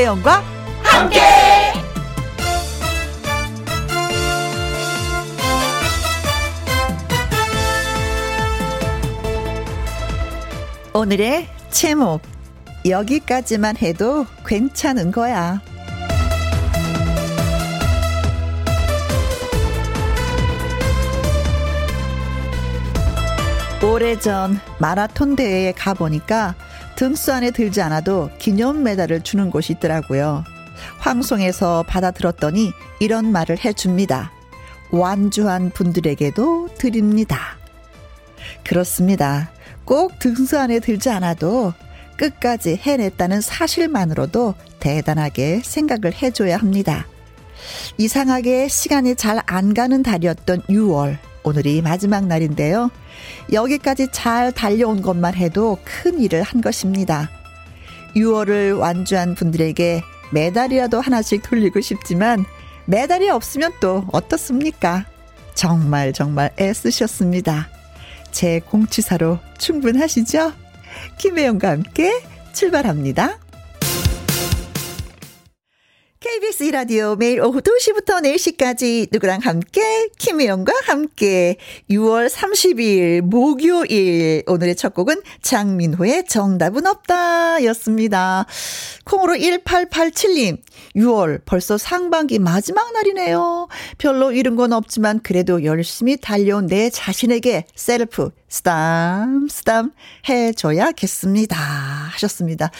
김혜영과 함께. 오늘의 제목 여기까지만 해도 괜찮은 거야. 오래전 마라톤 대회에 가보니까 등수 안에 들지 않아도 기념 메달을 주는 곳이 있더라고요. 황송에서 받아 들었더니 이런 말을 해줍니다. 완주한 분들에게도 드립니다. 그렇습니다. 꼭 등수 안에 들지 않아도 끝까지 해냈다는 사실만으로도 대단하게 생각을 해줘야 합니다. 이상하게 시간이 잘 안 가는 달이었던 6월. 오늘이 마지막 날인데요. 여기까지 잘 달려온 것만 해도 큰 일을 한 것입니다. 6월을 완주한 분들에게 메달이라도 하나씩 돌리고 싶지만 메달이 없으면 또 어떻습니까? 정말 정말 애쓰셨습니다. 제 공치사로 충분하시죠? 김혜영과 함께 출발합니다. KBS 이라디오 매일 오후 2시부터 4시까지 누구랑 함께 김혜영과 함께 6월 30일 목요일 오늘의 첫 곡은 장민호의 정답은 없다 였습니다. 콩으로 1887님 6월 벌써 상반기 마지막 날이네요. 별로 잃은 건 없지만 그래도 열심히 달려온 내 자신에게 셀프 스담 스담 해줘야겠습니다 하셨습니다.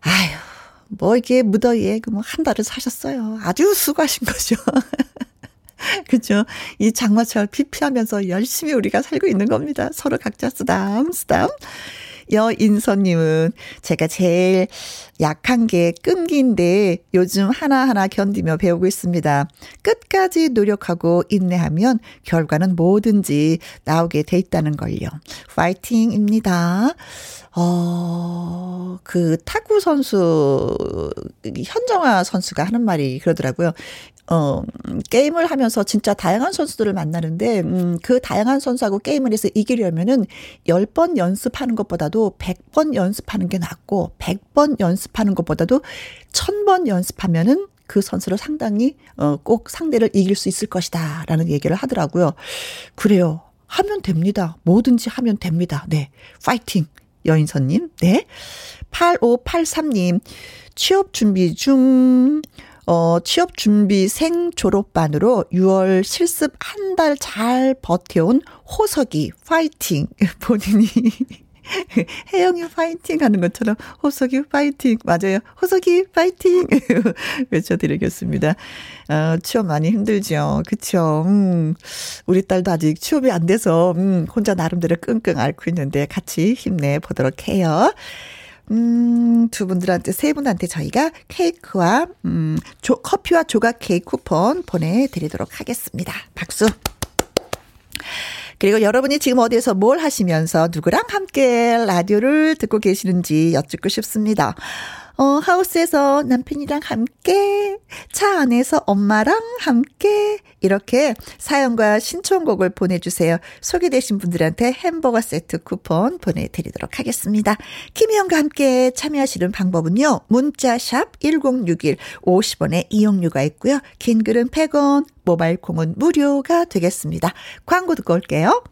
아휴 뭐 이게 무더위에 그 뭐 한 달을 사셨어요. 아주 수고하신 거죠. 그죠? 이 장마철 피피하면서 열심히 우리가 살고 있는 겁니다. 서로 각자 쓰담, 쓰담. 여인선님은 제가 제일 약한 게 끈기인데 요즘 하나하나 견디며 배우고 있습니다. 끝까지 노력하고 인내하면 결과는 뭐든지 나오게 돼 있다는 걸요. 파이팅입니다. 어, 그 탁구 선수, 현정아 선수가 하는 말이 그러더라고요. 어, 게임을 하면서 진짜 다양한 선수들을 만나는데, 음, 그 다양한 선수하고 게임을 해서 이기려면은 10번 연습하는 것보다도 100번 연습하는 게 낫고, 100번 연습하는 것보다도 1000번 연습하면은 그 선수를 상당히, 어, 꼭 상대를 이길 수 있을 것이다. 라는 얘기를 하더라고요. 그래요. 하면 됩니다. 뭐든지 하면 됩니다. 네. 파이팅! 여인선님, 네. 8583님, 취업 준비 중, 어, 취업 준비생 졸업반으로 6월 실습 한 달 잘 버텨온 호석이 파이팅. 본인이 혜영이 파이팅 하는 것처럼 호석이 파이팅. 맞아요. 호석이 파이팅. 외쳐드리겠습니다. 어, 취업 많이 힘들죠. 그쵸. 음, 우리 딸도 아직 취업이 안 돼서, 음, 혼자 나름대로 끙끙 앓고 있는데 같이 힘내보도록 해요. 음, 두 분들한테, 세 분한테 저희가 케이크와, 음, 조, 커피와 조각 케이크 쿠폰 보내드리도록 하겠습니다. 박수. 그리고 여러분이 지금 어디에서 뭘 하시면서 누구랑 함께 라디오를 듣고 계시는지 여쭙고 싶습니다. 어, 하우스에서 남편이랑 함께, 차 안에서 엄마랑 함께, 이렇게 사연과 신청곡을 보내주세요. 소개되신 분들한테 햄버거 세트 쿠폰 보내드리도록 하겠습니다. 김희영과 함께 참여하시는 방법은요. 문자샵 1061 50원의 이용료가 있고요. 긴 글은 100원, 모바일 콩은 무료가 되겠습니다. 광고 듣고 올게요.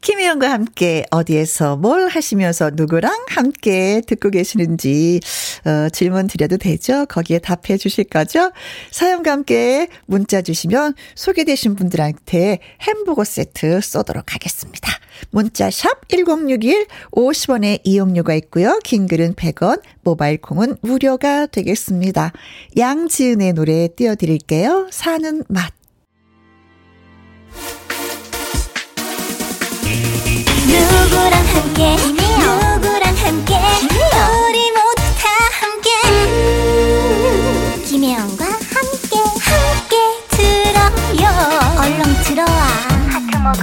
김혜영과 함께 어디에서 뭘 하시면서 누구랑 함께 듣고 계시는지 어, 질문 드려도 되죠? 거기에 답해 주실 거죠? 사연과 함께 문자 주시면 소개되신 분들한테 햄버거 세트 쏘도록 하겠습니다. 문자 샵 1061 50원의 이용료가 있고요. 긴 글은 100원, 모바일 콩은 무료가 되겠습니다. 양지은의 노래 띄워드릴게요. 사는 맛. 누구랑 함께? 누구랑 함께? 우리 모두 다 함께. 음, 김혜영과 함께 함께 들어요. 얼렁 들어와. 하트 먹어.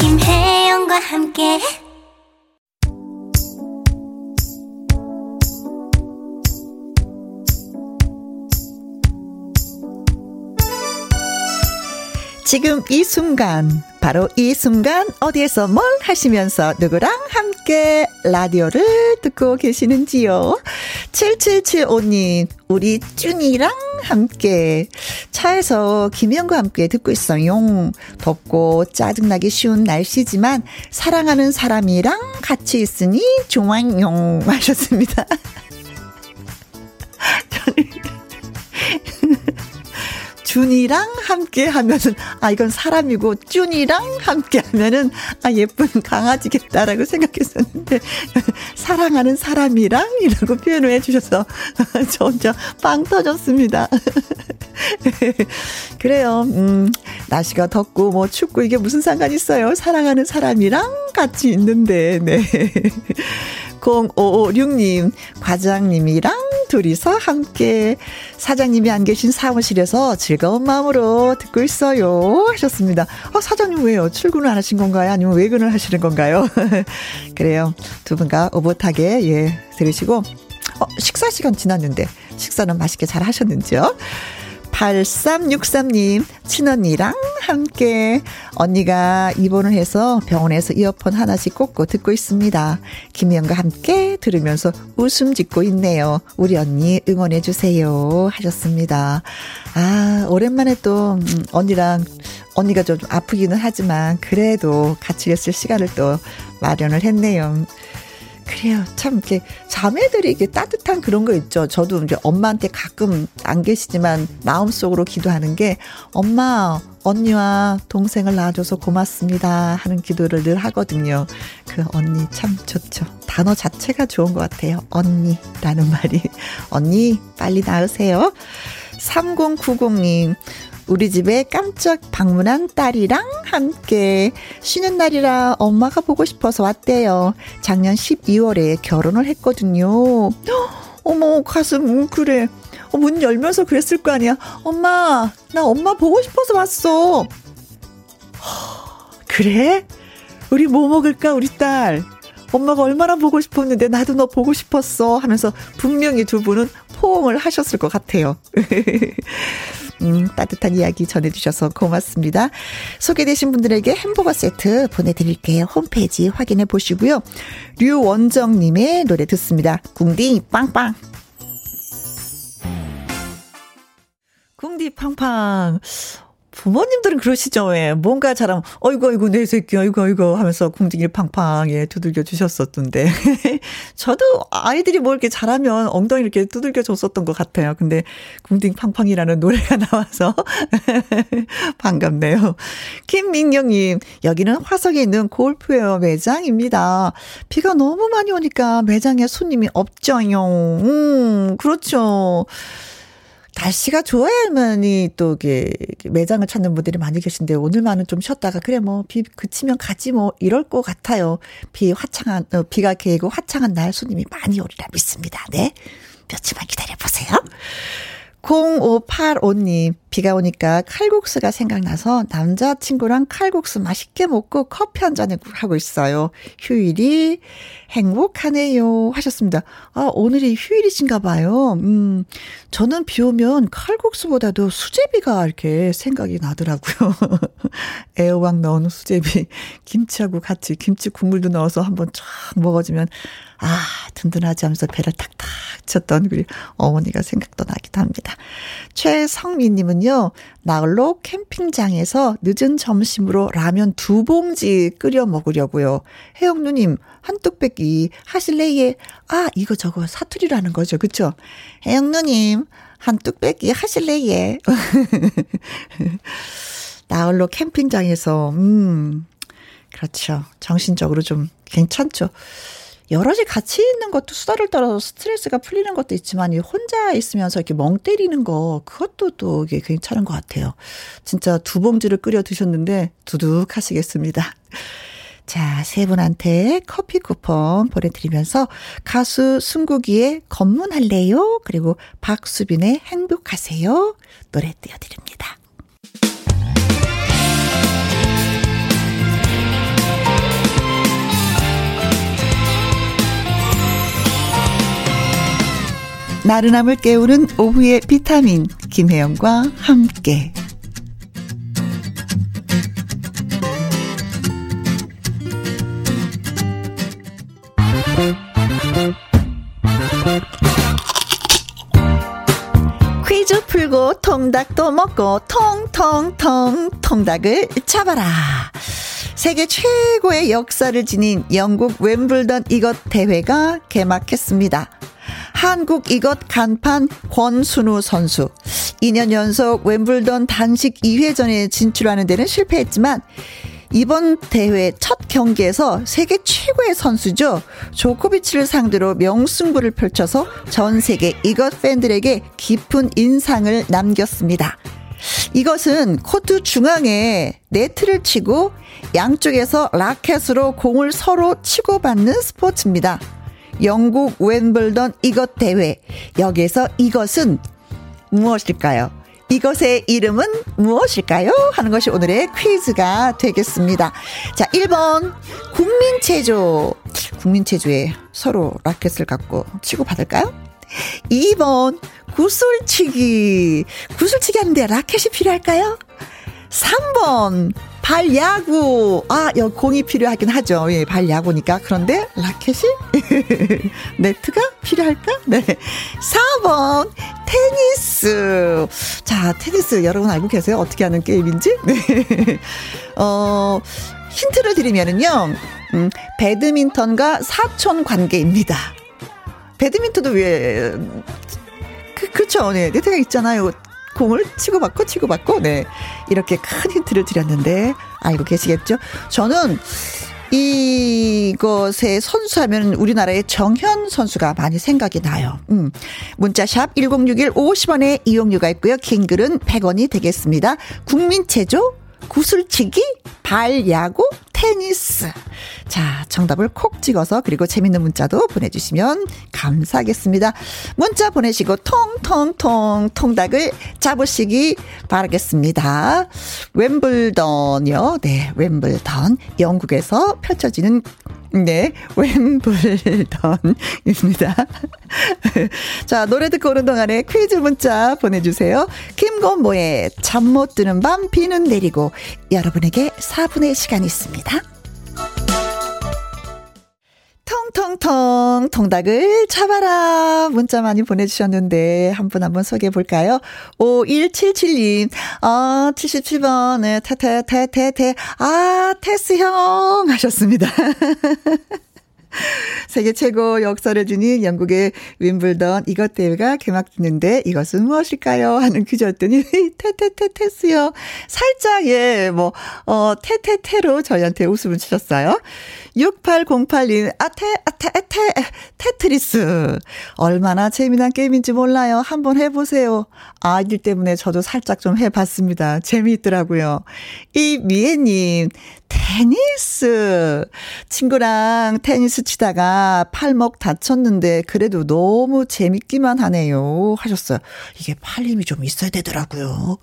김혜영과 함께 지금 이 순간, 바로 이 순간 어디에서 뭘 하시면서 누구랑 함께 라디오를 듣고 계시는지요? 7775님, 우리 쭈니랑 함께 차에서 김영과 함께 듣고 있어요. 덥고 짜증나기 쉬운 날씨지만 사랑하는 사람이랑 같이 있으니 좋아요 하셨습니다. 준이랑 함께 하면은, 아, 이건 사람이고, 쭈이랑 함께 하면은, 아, 예쁜 강아지겠다라고 생각했었는데, 사랑하는 사람이랑 이라고 표현을 해주셔서, 저 혼자 빵 터졌습니다. 그래요, 음, 날씨가 덥고, 뭐 춥고, 이게 무슨 상관 있어요? 사랑하는 사람이랑 같이 있는데, 네. 0556님, 과장님이랑 둘이서 함께 사장님이 안 계신 사무실에서 즐거운 마음으로 듣고 있어요. 하셨습니다. 아, 사장님 왜요? 출근을 안 하신 건가요? 아니면 외근을 하시는 건가요? 그래요. 두 분과 오붓하게, 예, 들으시고, 어, 식사 시간 지났는데, 식사는 맛있게 잘 하셨는지요? 8363님, 친언니랑 함께 언니가 입원을 해서 병원에서 이어폰 하나씩 꽂고 듣고 있습니다. 김희영과 함께 들으면서 웃음 짓고 있네요. 우리 언니 응원해주세요. 하셨습니다. 아, 오랜만에 또, 음, 언니랑, 언니가 좀 아프기는 하지만 그래도 같이 있을 시간을 또 마련을 했네요. 그래요. 참, 이렇게, 자매들이 이게 따뜻한 그런 거 있죠. 저도 이제 엄마한테 가끔 안 계시지만 마음속으로 기도하는 게, 엄마, 언니와 동생을 낳아줘서 고맙습니다. 하는 기도를 늘 하거든요. 그 언니 참 좋죠. 단어 자체가 좋은 것 같아요. 언니라는 말이. 언니, 빨리 낳으세요. 3090님, 우리 집에 깜짝 방문한 딸이랑 함께 쉬는 날이라 엄마가 보고 싶어서 왔대요. 작년 12월에 결혼을 했거든요. 어머, 가슴 뭉클해. 어, 문 열면서 그랬을 거 아니야. 엄마, 나 엄마 보고 싶어서 왔어. 그래? 우리 뭐 먹을까, 우리 딸? 엄마가 얼마나 보고 싶었는데 나도 너 보고 싶었어 하면서 분명히 두 분은 포옹을 하셨을 것 같아요. 음, 따뜻한 이야기 전해주셔서 고맙습니다. 소개되신 분들에게 햄버거 세트 보내드릴게요. 홈페이지 확인해 보시고요. 류원정님의 노래 듣습니다. 궁디 빵빵. 궁디 팡팡. 부모님들은 그러시죠. 왜. 뭔가 잘하면, 어이구, 어이구, 내 새끼, 어이구, 어이구 하면서 궁둥이를 팡팡, 예, 두들겨 주셨었던데. 저도 아이들이 뭐 이렇게 잘하면 엉덩이 이렇게 두들겨 줬었던 것 같아요. 근데 궁둥이 팡팡이라는 노래가 나와서 반갑네요. 김민경님, 여기는 화성에 있는 골프웨어 매장입니다. 비가 너무 많이 오니까 매장에 손님이 없죠요. 음, 그렇죠. 날씨가 좋아야만이 또 이게 매장을 찾는 분들이 많이 계신데 오늘만은 좀 쉬었다가 그래 뭐 비 그치면 가지 뭐 이럴 것 같아요. 비 화창한 어, 비가 개고 화창한 날 손님이 많이 오리라 믿습니다. 네. 며칠만 기다려 보세요. 0585님, 비가 오니까 칼국수가 생각나서 남자친구랑 칼국수 맛있게 먹고 커피 한 잔 하고 있어요. 휴일이 행복하네요. 하셨습니다. 아, 오늘이 휴일이신가 봐요. 음, 저는 비 오면 칼국수보다도 수제비가 이렇게 생각이 나더라고요. 애호박 넣은 수제비, 김치하고 같이 김치 국물도 넣어서 한번 쫙 먹어주면 아, 든든하지 하면서 배를 탁탁 쳤던 우리 어머니가 생각도 나기도 합니다. 최성민님은 요, 나홀로 캠핑장에서 늦은 점심으로 라면 두 봉지 끓여 먹으려고요. 혜영 누님, 한뚝배기 하실래예? 아, 이거 저거 사투리라는 거죠. 그쵸? 혜영 누님, 한뚝배기 하실래예? 나홀로 캠핑장에서, 음, 그렇죠. 정신적으로 좀 괜찮죠. 여럿이 같이 있는 것도 수다를 떨어서 스트레스가 풀리는 것도 있지만 이 혼자 있으면서 이렇게 멍 때리는 거 그것도 또 이게 괜찮은 것 같아요. 진짜 두 봉지를 끓여 드셨는데 두둑하시겠습니다. 자, 세 분한테 커피 쿠폰 보내드리면서 가수 승국이의 검문할래요? 그리고 박수빈의 행복하세요? 노래 띄워드립니다. 나른함을 깨우는 오후의 비타민 김혜영과 함께 풀고 통닭도 먹고 통통통 통닭을 잡아라. 세계 최고의 역사를 지닌 영국 웸블던 이것 대회가 개막했습니다. 한국 이것 간판 권순우 선수. 2년 연속 웸블던 단식 2회전에 진출하는 데는 실패했지만 이번 대회 첫 경기에서 세계 최고의 선수죠. 조코비치를 상대로 명승부를 펼쳐서 전 세계 이것 팬들에게 깊은 인상을 남겼습니다. 이것은 코트 중앙에 네트를 치고 양쪽에서 라켓으로 공을 서로 치고받는 스포츠입니다. 영국 웬블던 이것 대회. 여기에서 이것은 무엇일까요? 이것의 이름은 무엇일까요? 하는 것이 오늘의 퀴즈가 되겠습니다. 자, 1번. 국민체조. 국민체조에 서로 라켓을 갖고 치고받을까요? 2번. 구슬치기. 구슬치기 하는데 라켓이 필요할까요? 3번. 발야구. 아, 여 공이 필요하긴 하죠. 예, 발야구니까. 그런데 라켓이? 네트가 필요할까? 네. 4번. 테니스. 자, 테니스 여러분 알고 계세요? 어떻게 하는 게임인지? 네. 어, 힌트를 드리면은요. 음, 배드민턴과 사촌 관계입니다. 배드민턴도 왜, 그, 그렇죠. 네. 네트가 있잖아요. 공을 치고받고 치고받고 네 이렇게 큰 힌트를 드렸는데 알고 계시겠죠? 저는 이것의 선수하면 우리나라의 정현 선수가 많이 생각이 나요. 음. 문자샵 1061 50원에 이용료가 있고요. 긴 글은 100원이 되겠습니다. 국민체조 구슬치기, 발야구, 테니스. 자, 정답을 콕 찍어서 그리고 재밌는 문자도 보내주시면 감사하겠습니다. 문자 보내시고 통통통 통닭을 잡으시기 바라겠습니다. 웸블던이요. 네, 웸블던. 영국에서 펼쳐지는 네, 웸블던입니다. 자, 노래 듣고 오는 동안에 퀴즈 문자 보내주세요. 김건모의 잠 못 드는 밤 비는 내리고 여러분에게 4분의 시간이 있습니다. 통통통 통닭을 잡아라 문자 많이 보내주셨는데 한 분 한 분 소개해 볼까요? 5177님 아 77번 네 태태태태태 아 테스 형 하셨습니다. 세계 최고 역사를 지닌 영국의 윈블던 이것 대회가 개막됐는데 이것은 무엇일까요? 하는 퀴즈였더니 테테테테스요. 살짝 예, 뭐, 어, 테테테로 저희한테 웃음을 주셨어요. 6808님, 아테, 아테, 아테, 테트리스. 얼마나 재미난 게임인지 몰라요. 한번 해보세요. 아이들 때문에 저도 살짝 좀 해봤습니다. 재미있더라고요. 이 미애님, 테니스. 친구랑 테니스 치다가 팔목 다쳤는데 그래도 너무 재밌기만 하네요. 하셨어요. 이게 팔 힘이 좀 있어야 되더라고요.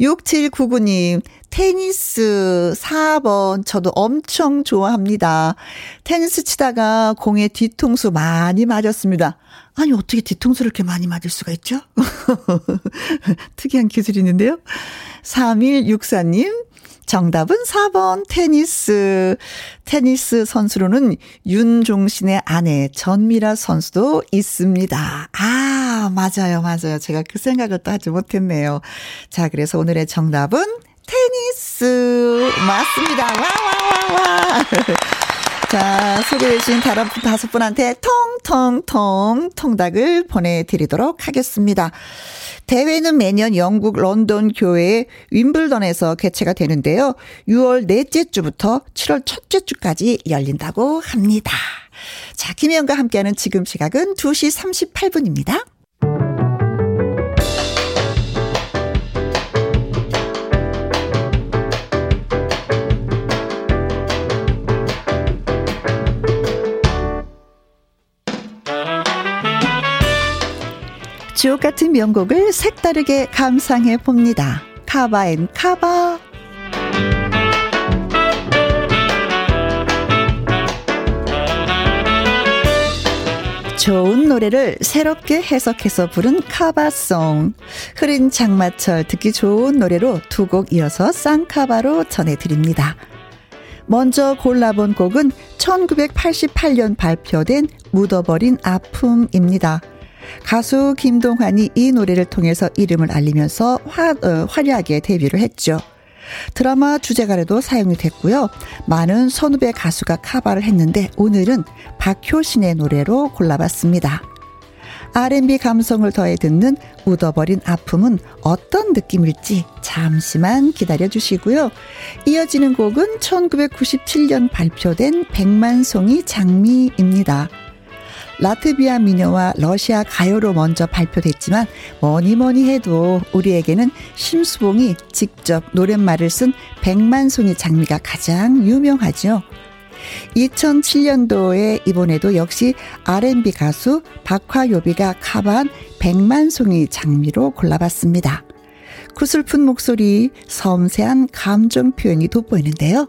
6799님, 테니스 4번 저도 엄청 좋아합니다. 테니스 치다가 공에 뒤통수 많이 맞았습니다. 아니, 어떻게 뒤통수를 이렇게 많이 맞을 수가 있죠? 특이한 기술이 있는데요. 3164님, 정답은 4번 테니스. 테니스 선수로는 윤종신의 아내 전미라 선수도 있습니다. 아, 맞아요, 맞아요. 제가 그 생각을 또 하지 못했네요. 자, 그래서 오늘의 정답은 테니스. 맞습니다. 와, 와, 와, 와. 자, 소개해주신 다섯 분한테 통통통 통닭을 보내드리도록 하겠습니다. 대회는 매년 영국 런던 교회 윈블던에서 개최가 되는데요. 6월 넷째 주부터 7월 첫째 주까지 열린다고 합니다. 자, 김혜영과 함께하는 지금 시각은 2시 38분입니다. 주옥 같은 명곡을 색다르게 감상해 봅니다. cover and cover. 좋은 노래를 새롭게 해석해서 부른 cover song. 흐린 장마철 듣기 좋은 노래로 두 곡 이어서 쌍cover로 전해드립니다. 먼저 골라본 곡은 1988년 발표된 묻어버린 아픔입니다. 가수 김동환이 이 노래를 통해서 이름을 알리면서 화, 어, 화려하게 데뷔를 했죠. 드라마 주제가에도 사용이 됐고요. 많은 선후배 가수가 카바를 했는데 오늘은 박효신의 노래로 골라봤습니다. R&B 감성을 더해 듣는 묻어버린 아픔은 어떤 느낌일지 잠시만 기다려 주시고요. 이어지는 곡은 1997년 발표된 백만송이 장미입니다. 라트비아 미녀와 러시아 가요로 먼저 발표됐지만 뭐니 뭐니 해도 우리에게는 심수봉이 직접 노랫말을 쓴 백만송이 장미가 가장 유명하죠. 2007년도에 이번에도 역시 R&B 가수 박화요비가 카바한 백만송이 장미로 골라봤습니다. 구슬픈 목소리, 섬세한 감정 표현이 돋보이는데요.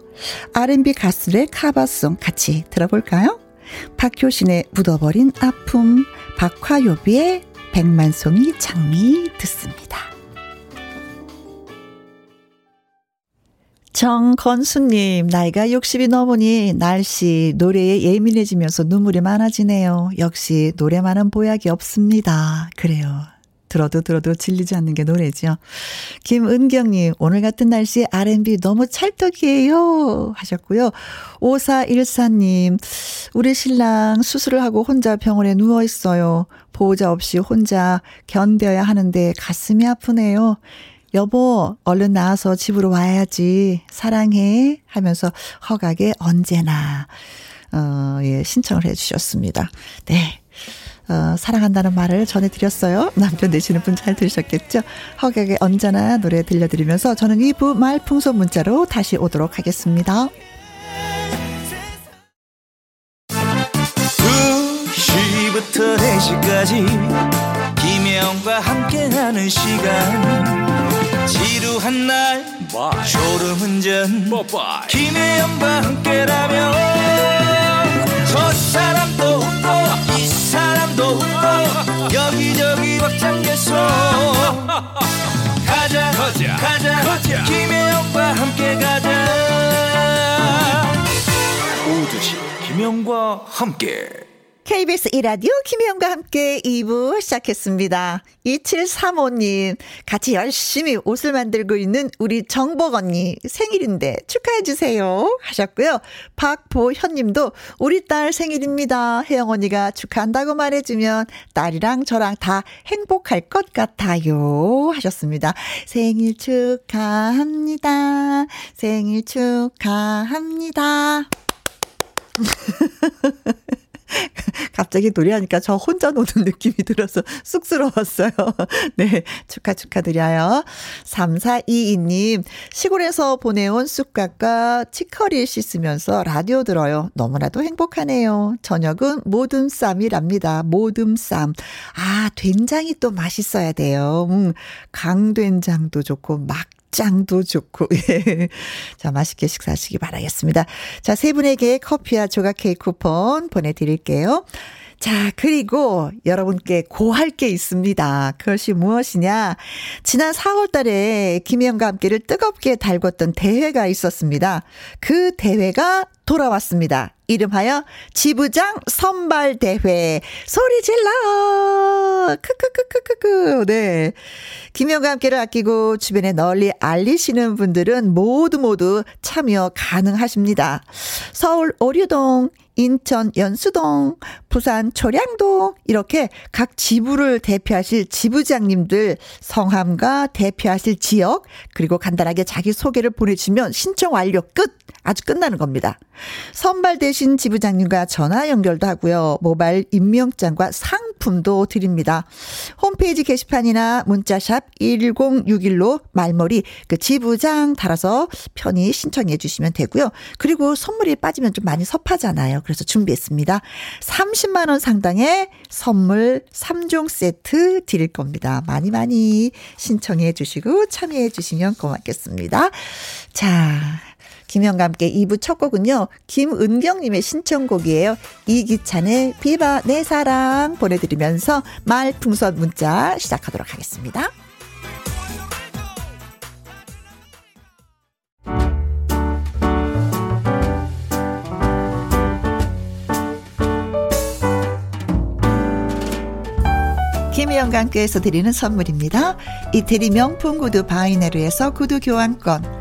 R&B 가수의 카바송 같이 들어볼까요? 박효신의 묻어버린 아픔, 박화요비의 백만송이 장미 듣습니다. 정건수님, 나이가 60이 넘으니 날씨, 노래에 예민해지면서 눈물이 많아지네요. 역시 노래만은 보약이 없습니다. 그래요. 들어도 들어도 질리지 않는 게 노래죠. 김은경님, 오늘 같은 날씨에 R&B 너무 찰떡이에요. 하셨고요. 5414님, 우리 신랑 수술을 하고 혼자 병원에 누워있어요. 보호자 없이 혼자 견뎌야 하는데 가슴이 아프네요. 여보, 얼른 나와서 집으로 와야지. 사랑해. 하면서 허각에 언제나, 어, 예, 신청을 해 주셨습니다. 네. 어, 사랑한다는 말을 전해드렸어요. 남편 되시는 분 잘 들으셨겠죠? 허각에 언제나 노래 들려드리면서 저는 2부 말풍선 문자로 다시 오도록 하겠습니다. 2시부터 4시까지 김혜영과 함께하는 시간 지루한 날 졸음운전 김혜영과 함께라면 저 사람도 웃고 이 사람도 웃고 여기저기 가자 가자 가자, 가자. 김혜영과 함께 가자. 오두시 김혜영과 함께 KBS 이라디오 김혜영과 함께 2부 시작했습니다. 2735님, 같이 열심히 옷을 만들고 있는 우리 정복 언니 생일인데 축하해주세요. 하셨고요. 박보현 님도 우리 딸 생일입니다. 혜영 언니가 축하한다고 말해주면 딸이랑 저랑 다 행복할 것 같아요. 하셨습니다. 생일 축하합니다. 생일 축하합니다. 갑자기 노래하니까 저 혼자 노는 느낌이 들어서 쑥스러웠어요. 네. 축하 축하드려요. 3422님, 시골에서 보내온 쑥갓과 치커리 씻으면서 라디오 들어요. 너무나도 행복하네요. 저녁은 모듬쌈이랍니다. 모듬쌈. 아, 된장이 또 맛있어야 돼요. 음, 강된장도 좋고, 막 짱도 좋고, 예. 자, 맛있게 식사하시기 바라겠습니다. 자, 세 분에게 커피와 조각 케이크 쿠폰 보내드릴게요. 자, 그리고 여러분께 고할 게 있습니다. 그것이 무엇이냐. 지난 4월 달에 김혜영과 함께를 뜨겁게 달궜던 대회가 있었습니다. 그 대회가 돌아왔습니다. 이름하여 지부장 선발 대회. 소리 질러! 크크크크크크. 네. 김영과 함께를 아끼고 주변에 널리 알리시는 분들은 모두 모두 참여 가능하십니다. 서울 오류동, 인천 연수동, 부산 초량동 이렇게 각 지부를 대표하실 지부장님들 성함과 대표하실 지역 그리고 간단하게 자기 소개를 보내주시면 신청 완료 끝. 아주 끝나는 겁니다. 선발 대신 지부장님과 전화 연결도 하고요. 모바일 임명장과 상품도 드립니다. 홈페이지 게시판이나 문자샵 1061로 말머리 그 지부장 달아서 편히 신청해 주시면 되고요. 그리고 선물이 빠지면 좀 많이 섭하잖아요. 그래서 준비했습니다. 30만 원 상당의 선물 3종 세트 드릴 겁니다. 많이 많이 신청해 주시고 참여해 주시면 고맙겠습니다. 자, 김영과 함께 2부 첫 곡은요. 김은경님의 신청곡이에요. 이기찬의 비바 내 사랑 보내드리면서 말풍선 문자 시작하도록 하겠습니다. 김희영과 함께해서 드리는 선물입니다. 이태리 명품 구두 바이네르에서 구두 교환권,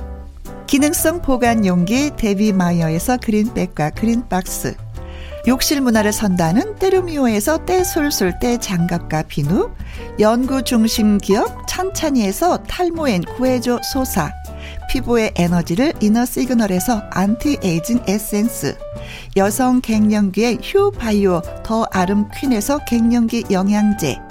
기능성 보관 용기 데비마이어에서 green bag과 green box. 욕실 문화를 선도하는 때르미오에서 때술술 때 장갑과 비누. 연구 중심 기업 찬찬이에서 탈모엔 구해줘 소사. 피부의 에너지를 이너 시그널에서 안티에이징 에센스. 여성 갱년기의 휴바이오 더 아름 퀸에서 갱년기 영양제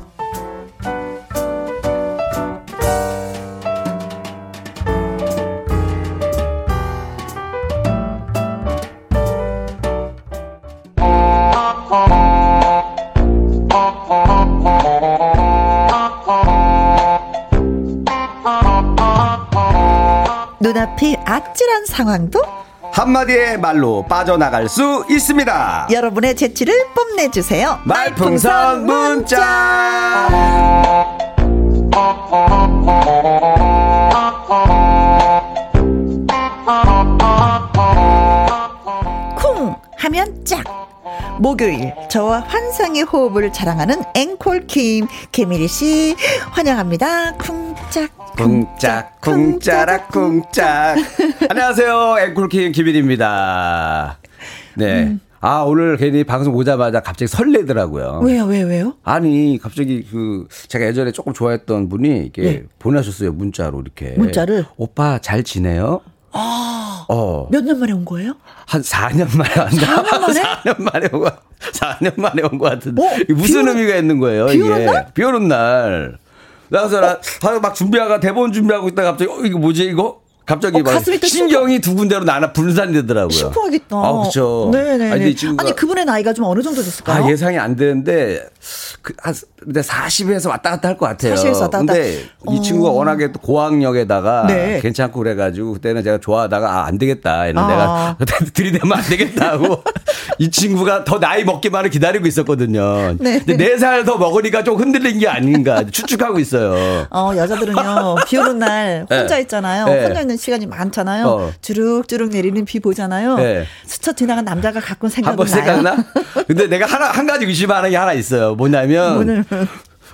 상황도 한마디의 말로 빠져나갈 수 있습니다. 여러분의 재치를 뽐내주세요. 말풍선 문자. 쿵 하면 짝. 목요일 저와 환상의 호흡을 자랑하는 앵콜 킴 개미리 씨 환영합니다. 쿵짝 쿵짝 쿵짜락 쿵짝. 안녕하세요. 앵콜킹 김일입니다. 네. 음. 아, 오늘 괜히 방송 오자마자 갑자기 설레더라고요. 왜요 왜요 왜요? 아니, 갑자기 그, 제가 예전에 조금 좋아했던 분이 이렇게 네. 보내셨어요. 문자로 이렇게. 문자를? 오빠 잘 지내요? 아, 어. 몇 년 만에 온 거예요? 한 4년 만에 왔나? 4년 만에? 4년 만에 온 거, 4년 만에 온것 같은데. 어? 무슨 비 오는- 의미가 있는 거예요, 비 이게? 날? 비 오는 날. 그래서 나, 아, 막 준비하가 대본 준비하고 있다가 갑자기, 어, 이거 뭐지, 이거? 갑자기 어, 막 가슴이 또 신경이 두 군데로 나나 분산이 되더라고요. 심쿵하겠다. 아, 그렇죠. 네네. 아니, 아니 그분의 나이가 좀 어느 정도 됐을까요? 아, 예상이 안 되는데, 그, 한, 근데 40에서 왔다 갔다 할 것 같아요. 40에서 왔다 갔다. 근데 어. 이 친구가 워낙에 또 고학력에다가 네. 괜찮고 그래가지고 그때는 제가 좋아하다가 아, 안 되겠다. 이런 아. 내가 들이대면 안 되겠다 하고 이 친구가 더 나이 먹기만을 기다리고 있었거든요. 네. 근데 4살 더 먹으니까 좀 흔들린 게 아닌가 추측하고 있어요. 어, 여자들은요, 비 오는 날 혼자 네. 있잖아요. 네. 혼자 있는 시간이 많잖아요. 어. 주룩주룩 내리는 비 보잖아요. 네. 스쳐 지나간 남자가 가끔 한번 생각은 나요. 생각나? 근데 내가 하나, 한 가지 의심하는 게 하나 있어요. 뭐냐면. 뭐냐면.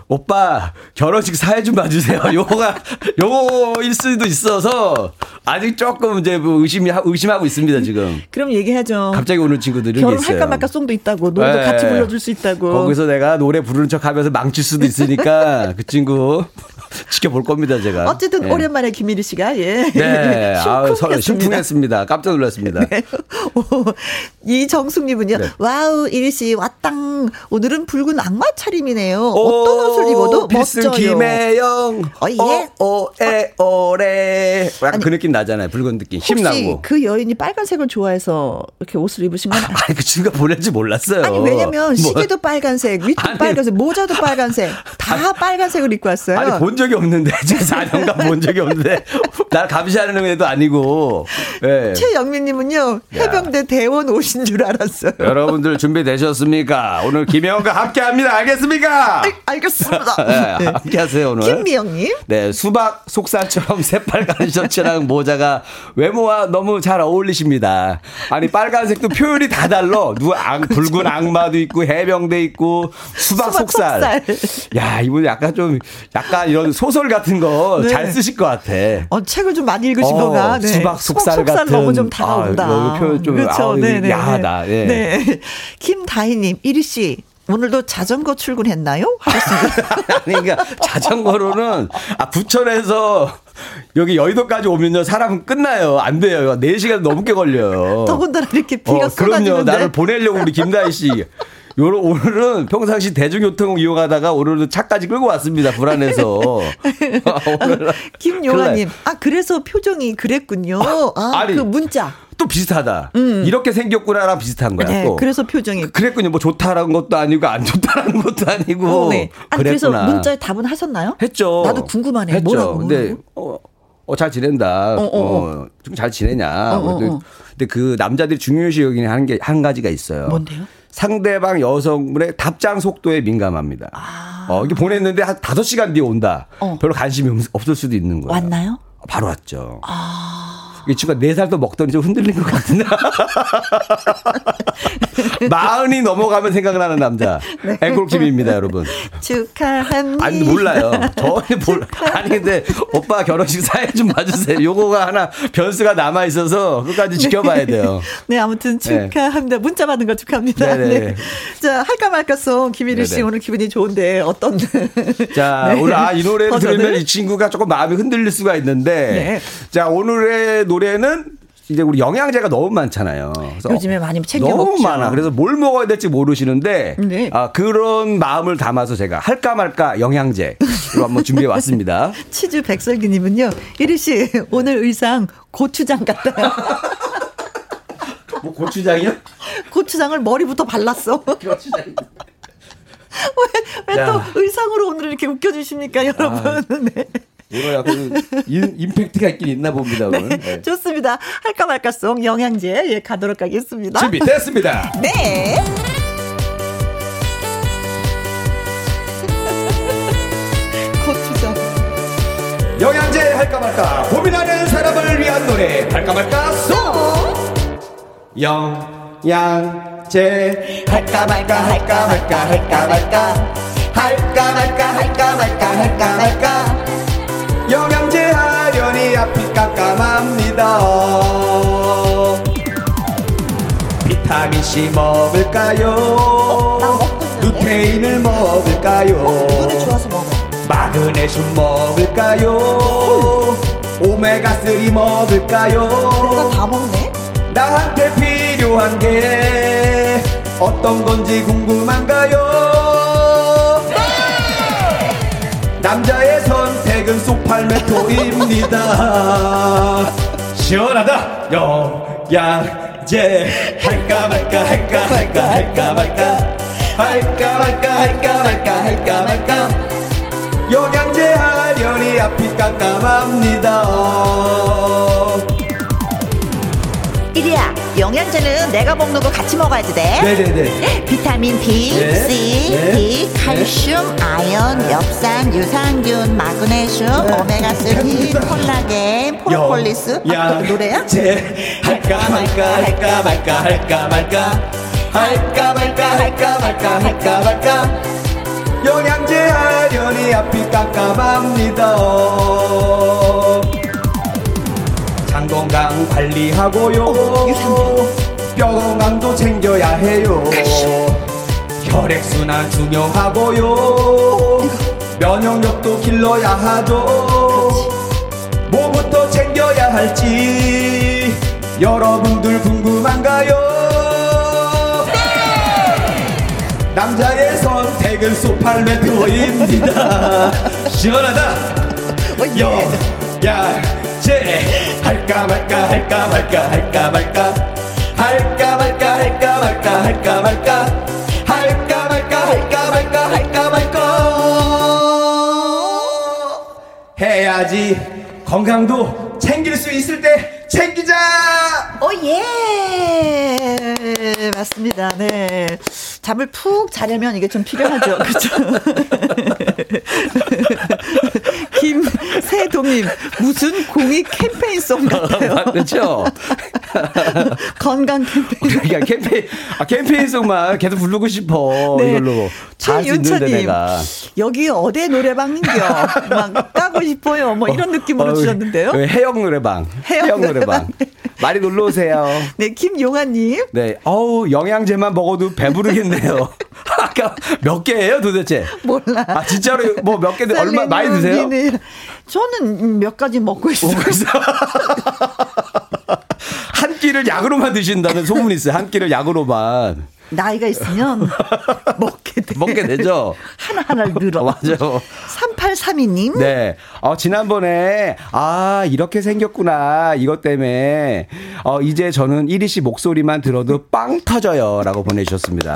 오빠, 결혼식 사회 좀 봐주세요. 요거가, 요거일 수도 있어서, 아직 조금 이제 뭐 의심이, 의심하고 있습니다, 지금. 그럼 얘기하죠. 갑자기 오는 친구들이 결혼할까. 말까 송도 있다고, 노래도 네. 같이 불러줄 수 있다고. 거기서 내가 노래 부르는 척 하면서 망칠 수도 있으니까, 그 친구 지켜볼 겁니다, 제가. 어쨌든 네. 오랜만에 김미리 씨가, 예. 네, 아우, 서- 심쿵했습니다. 깜짝 놀랐습니다. 네. 오, 이정숙님은요, 네. 와우, 이리씨, 왔당. 오늘은 붉은 악마 차림이네요. 어떤 오, 옷을 입어도 멋져요. 김혜영. 어, 예. 오, 에, 오래. 약간 아니, 그 느낌 나잖아요. 붉은 느낌. 힘나고. 그 여인이 빨간색을 좋아해서 이렇게 옷을 입으신 건 아니, 아니, 그 친구가 보낼지 몰랐어요. 아니 왜냐면 뭐, 시계도 빨간색, 윗도 아니. 빨간색, 모자도 빨간색, 다 빨간색을 입고 왔어요. 아니, 본 적이 없는데. 제가 4년간 본 적이 없는데. 날 감시하는 애도 아니고. 예. 최영민님은요 해병대 대원 오신 줄 알았어요. 여러분들 준비되셨습니까? 오늘 김혜영과 함께 합니다. 알겠습니까? 알- 알겠습니다. 네, 네. 함께 하세요, 오늘. 김미영님. 네, 수박 속살처럼 새빨간 셔츠랑 모자가 외모와 너무 잘 어울리십니다. 아니, 빨간색도 표현이 다 달라. 누구 악, 붉은 악마도 있고, 해병대 있고, 수박, 수박 속살. 속살. 야, 이분 약간 좀, 약간 이런 소설 같은 거잘 네. 쓰실 것 같아. 어, 책을 좀 많이 읽으신 어, 거가. 네. 수박 속살 같은. 너무 좀 다가온다. 아, 표현 좀, 그렇죠. 아우, 네, 네. 야하다. 예. 네. 김다희님, 이리 씨. 오늘도 자전거 출근했나요? 하셨습니다. 그러니까 자전거로는, 아, 부천에서 여기 여의도까지 오면요, 사람은 끝나요. 안 돼요. 4 시간 넘게 걸려요. 더군다나 이렇게 비가 어, 그럼요. 쏟아지는데. 나를 보내려고 우리 김다희 씨. 요런 오늘은 평상시 대중교통 이용하다가 오늘은 차까지 끌고 왔습니다. 불안해서. 오늘 김용아님, 아 그래서 표정이 그랬군요. 아, 아니. 그 문자. 또 비슷하다. 이렇게 생겼구나랑 비슷한 거야. 음. 네, 또. 그래서 표정이. 그랬군요. 뭐 좋다라는 것도 아니고 안 좋다라는 것도 아니고. 어, 네. 아니, 그래서. 문자에 답은 하셨나요? 했죠. 나도 궁금하네. 했죠. 뭐라고? 근데 어, 어, 잘 지낸다. 어, 어, 어, 좀 잘 지내냐. 어, 어, 근데, 어. 그 남자들이 중요시 여기는 한게한 가지가 있어요. 뭔데요? 상대방 여성분의 답장 속도에 민감합니다. 어, 이게 보냈는데 한 5시간 뒤에 온다. 아. 어. 별로 관심이 없- 없을 수도 있는 거예요. 왔나요? 바로 왔죠. 아. 이 친구가 4살도 먹더니 좀 흔들린 것 같은데. 마흔이 넘어가면 생각나는 남자. 네. 앵콜킴입니다, 여러분. 축하합니다. 아니 몰라요. 전혀 몰라. 아니 근데 오빠 결혼식 사회 좀 봐주세요. 요거가 하나 변수가 남아 있어서 끝까지 지켜봐야 돼요. 네, 아무튼 네. 축하합니다. 문자 받은 거 축하합니다. 네네. 네. 자, 할까 말까 송 김일희 씨. 오늘 기분이 좋은데 어떤 자 네. 오늘 아 이 노래를 버전을? 들으면 이 친구가 조금 마음이 흔들릴 수가 있는데 네. 자 오늘의 노래 는 이제 우리 영양제가 너무 많잖아요. 그래서 요즘에 많이 챙겨 너무 먹죠. 많아. 그래서 뭘 먹어야 될지 모르시는데 네. 아, 그런 마음을 담아서 제가 할까 말까 영양제로 한번 준비해 왔습니다. 치즈 백설기님은요. 이리 씨 오늘 의상 고추장 같아요. 뭐 고추장이요? 고추장을 머리부터 발랐어. 고추장. 왜또 자. 의상으로 오늘 이렇게 웃겨주십니까, 여러분? 네. 약간 인, 임팩트가 있긴 있나 봅니다 오늘. 네. 좋습니다. 할까 말까송 영양제 예, 가도록 하겠습니다. 준비됐습니다. 네. 고추장. 영양제 할까 말까 고민하는 사람을 위한 노래 할까 말까 송 영양제 할까 말까 할까 말까 할까 말까 할까 말까 할까 말까 할까 말까 영양제 하려니 앞이 깜깜합니다 비타민 C 먹을까요 루테인을 먹을까요. 마그네슘 먹을까요? 오메가3 먹을까요? 다 먹네. 나한테 필요한 게 어떤 건지 궁금한가요? 남자의 선 택은 소팔메토입니다. 시원하다. 영양제 할까 말까 할까 말까 할까 말까 할까 말까 할까 말까 할까 말까 영양제 하려니 앞이 깜깜합니다. 이리야, 영양제는 내가 먹는 거 같이 먹어야지 돼. 네네네. 비타민 B, 네. C, 네. D, 칼슘, 아연, 엽산, 유산균, 마그네슘, 오메가3, 콜라겐, 프로폴리스. 아, 그 노래야? 제 할까 말까 할까 말까 할까 말까 할까 말까 할까 말까 할까 말까 영양제 하려니 앞이 깜깜합니다. 장 건강 관리하고요. 뼈 건강도 챙겨야 해요. 혈액순환 중요하고요. 면역력도 길러야 하죠. 뭐부터 챙겨야 할지 여러분들 궁금한가요? 남자의 선택은 소팔메토입니다. 시원하다. 영양제 할까 말까 할까 말까 할까 말까 할까 말까 할까 말까 할까 말까 할까 말까 할까 말까 할까 말까 해야지 건강도 챙길 수 있을 때 챙기자 오, 예! 맞습니다. 네. 잠을 푹 자려면 이게 좀 필요하죠. 그죠? 김세동님, 무슨 공익 캠페인송 같아요. 그렇죠 건강 캠페인. 그러니까 캠페인 아 캠페인송만 계속 부르고 싶어 네. 이걸로 최윤철님, 여기 어디 노래방인겨? 막 까고 싶어요. 뭐 이런 느낌으로 어, 주셨는데요. 어, 해영 노래방. 해영, 노래방. 많이 놀러 오세요. 네, 김용아님. 네. 어우, 영양제만 먹어도 배부르겠네요. 아까 몇 개예요, 도대체? 몰라. 아, 진짜로 뭐 몇 개, 얼마 많이 드세요? 저는 몇 가지 먹고 있어요. 한 끼를 약으로만 드신다는 소문이 있어요. 한 끼를 약으로만. 나이가 있으면 먹게 돼. 먹게 되죠? 하나하나를 늘어. 어, 맞아요. 3832님. 네. 어, 지난번에, 아, 이렇게 생겼구나. 이것 때문에, 어, 이제 저는 이리 씨 목소리만 들어도 빵 터져요. 라고 보내주셨습니다.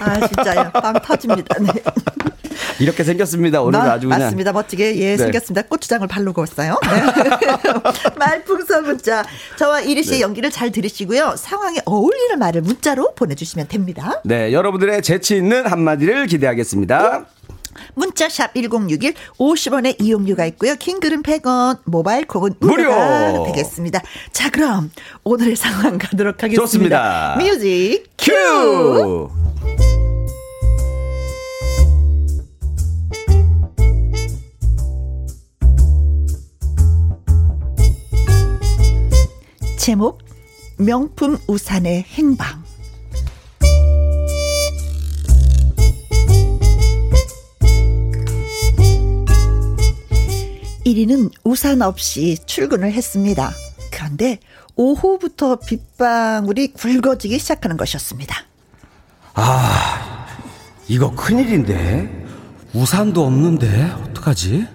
아, 진짜요. 빵 터집니다. 네. 이렇게 생겼습니다. 오늘 마- 아주 그냥. 맞습니다. 멋지게 예 네. 생겼습니다. 고추장을 바르고 왔어요. 네. 말풍선 문자. 저와 이리 씨의 네. 연기를 잘 들으시고요. 상황에 어울리는 말을 문자로 보내주시면 됩니다. 네. 여러분들의 재치 있는 한마디를 기대하겠습니다. 문자샵 1061 50원의 이용료가 있고요. 킹글은 100원, 모바일 콩은 무료! 되겠습니다. 자, 그럼 오늘의 상황 가도록 하겠습니다. 좋습니다. 뮤직 큐! 큐! 제목 명품 우산의 행방 일위는 우산 없이 출근을 했습니다. 그런데 오후부터 빗방울이 굵어지기 시작하는 것이었습니다. 이거 큰일인데? 우산도 없는데? 어떡하지?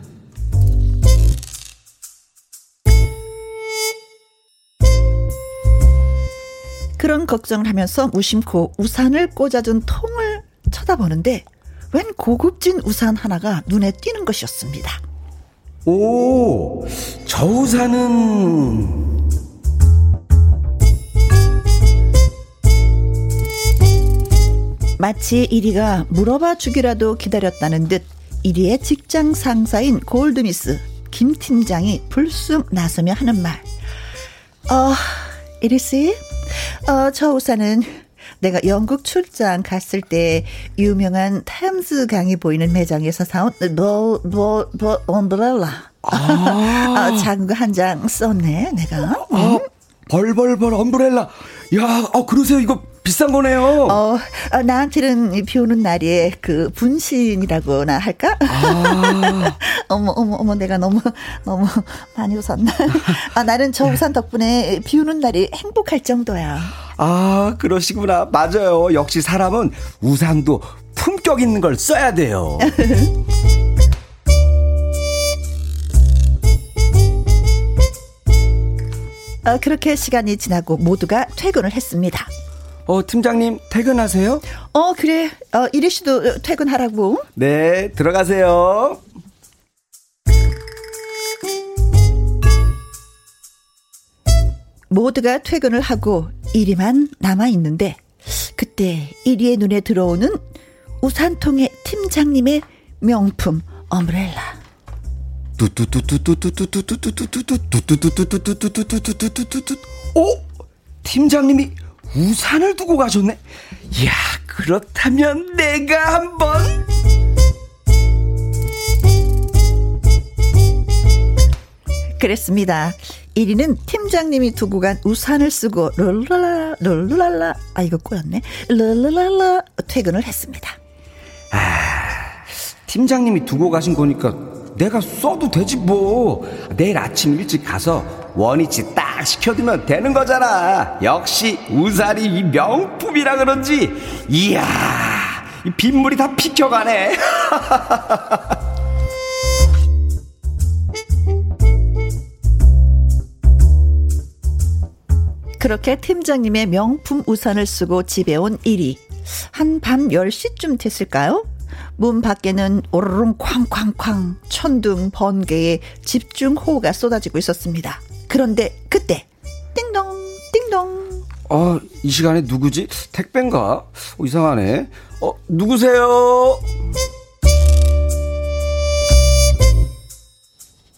그런 걱정을 하면서 무심코 우산을 꽂아둔 통을 쳐다보는데 웬 고급진 우산 하나가 눈에 띄는 것이었습니다. 오, 저 우산은 마치 이리가 물어봐 주기라도 기다렸다는 듯 이리의 직장 상사인 골드미스 김 팀장이 불쑥 나서며 하는 말. 어, 이리 씨, 어, 저 우산은 내가 영국 출장 갔을 때 유명한 타임즈 강이 보이는 매장에서 사온 뭐, 뭐, 뭐, 엄브렐라. 아, 작은 거 한 장 썼네, 내가. 아, 벌벌벌 엄브렐라. 야, 어 그러세요. 이거 비싼 거네요. 어, 어, 나한테는 이비 오는 날에 그 분신이라고나 할까? 어머, 어머, 어머, 내가 너무, 너무 많이 웃었나? 아, 나는 저 우산 덕분에 비 오는 날이 행복할 정도야. 아, 그러시구나. 맞아요. 역시 사람은 우산도 품격 있는 걸 써야 돼요. 어, 그렇게 시간이 지나고 모두가 퇴근을 했습니다. 어, 팀장님 퇴근하세요? 어, 그래. 어, 이리 씨도 퇴근하라고. 네, 들어가세요. 모두가 퇴근을 하고 이리만 남아 있는데 그때 이리의 눈에 들어오는 우산통의 팀장님의 명품 엄브렐라. 어? 팀장님이 우산을 두고 가셨네? 이야, 그렇다면 내가 한번. 그랬습니다. 1위는 팀장님이 두고 간 우산을 쓰고 룰랄라 룰랄라 아 이거 꼬였네 룰랄라 퇴근을 했습니다. 팀장님이 두고 가신 거니까 내가 써도 되지 뭐. 내일 아침 일찍 가서 원위치 딱 시켜두면 되는 거잖아. 역시 우산이 이 명품이라 그런지 이야 이 빗물이 다 피켜가네. 그렇게 팀장님의 명품 우산을 쓰고 집에 온 1위. 한 밤 10시쯤 됐을까요? 문 밖에는 오르릉 쾅쾅쾅 천둥 번개의 집중 호우가 쏟아지고 있었습니다. 그런데 그때 띵동 띵동 어, 이 시간에 누구지? 택배인가? 어, 이상하네. 어, 누구세요?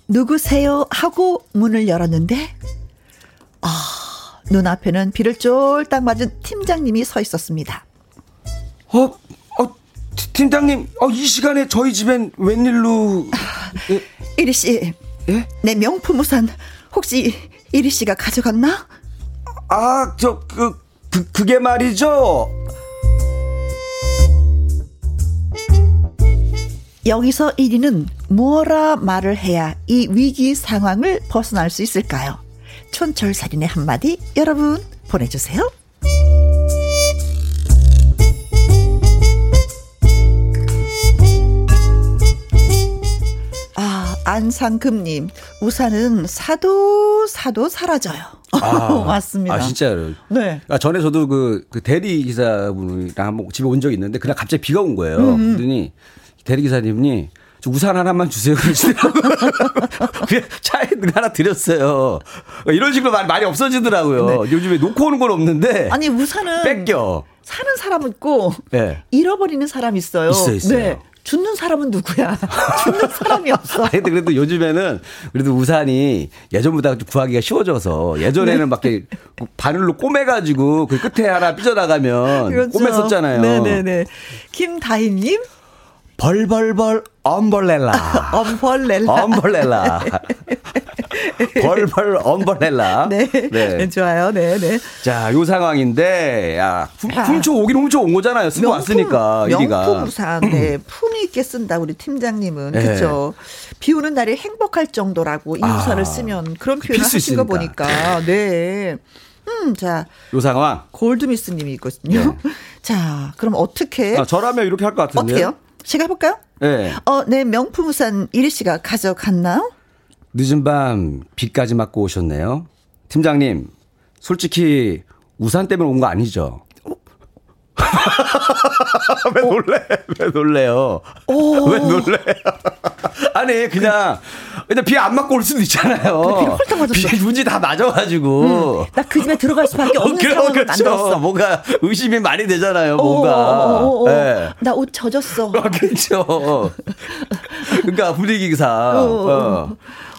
누구세요? 하고 문을 열었는데 아 눈앞에는 비를 쫄딱 맞은 팀장님이 서 있었습니다. 어, 어, 티- 팀장님, 어, 이 시간에 저희 집엔 웬일로. 이리 씨. 예? 내 명품 우산 혹시 이리 씨가 가져갔나? 아, 저, 그, 그, 그게 말이죠. 여기서 1위는 무엇라 말을 해야 이 위기 상황을 벗어날 수 있을까요? 촌철살인의 한마디 여러분 보내주세요. 안상금님, 우산은 사도, 사도 사라져요. 맞습니다. 아, 진짜로. 네. 아, 전에 저도 그, 그 대리 기사분이랑 한번 집에 온 적이 있는데 그날 갑자기 비가 온 거예요. 음, 그러더니 대리 기사님이 저 우산 하나만 주세요. 그러시더라고요. 차에 하나 드렸어요. 이런 식으로 말, 말이 없어지더라고요. 요즘에 놓고 오는 건 없는데. 네. 아니, 우산은. 뺏겨. 사는 사람 있고, 네. 잃어버리는 사람 있어요. 있어요, 있어요. 네. 죽는 사람은 누구야? 죽는 사람이 없어. 아니, 근데 그래도 요즘에는 그래도 우산이 예전보다 좀 구하기가 쉬워져서 예전에는 막 이렇게 바늘로 꼬매가지고 그 끝에 하나 삐져나가면 꼬맸었잖아요. 그렇죠. 네네네. 김다희님, 벌벌벌 엄벌렐라. 엄벌렐라. 엄벌렐라. 벌벌 엄벌렐라. 네. 네. 좋아요. 네 네. 자, 요 상황인데, 야, 훔, 야. 훔쳐 오긴 훔쳐 온 거잖아요. 쓰고 왔으니까. 명품 우산, 네. 품위 있게 쓴다, 우리 팀장님은. 네. 그쵸. 비 오는 날이 행복할 정도라고 이 아, 우산을 쓰면 그런 그 표현을 하신 거 있으니까. 보니까. 네. 음, 자, 요 상황. 골드미스 님이 있거든요. 자, 그럼 어떻게, 네. 아, 저라면 이렇게 할 것 같은데. 어떻게요? 제가 해볼까요? 네. 어, 네, 명품 우산 이리 씨가 가져갔나요? 늦은 밤 비까지 맞고 오셨네요. 팀장님, 솔직히 우산 때문에 온 거 아니죠? 왜 놀래? 왜 놀래요? 왜 놀래? 아니 그냥 그냥 비안 맞고 올 수도 있잖아요. 근데 비를 홀딱 맞았어. 비 문지 다 맞아가지고. 나그 집에 들어갈 수밖에 없는 그럼 상황으로 만들었어. 뭔가 의심이 많이 되잖아요. 어, 뭔가. 어, 어, 어. 예. 나옷 젖었어. 아, 그렇죠. 그러니까 분위기상. 어.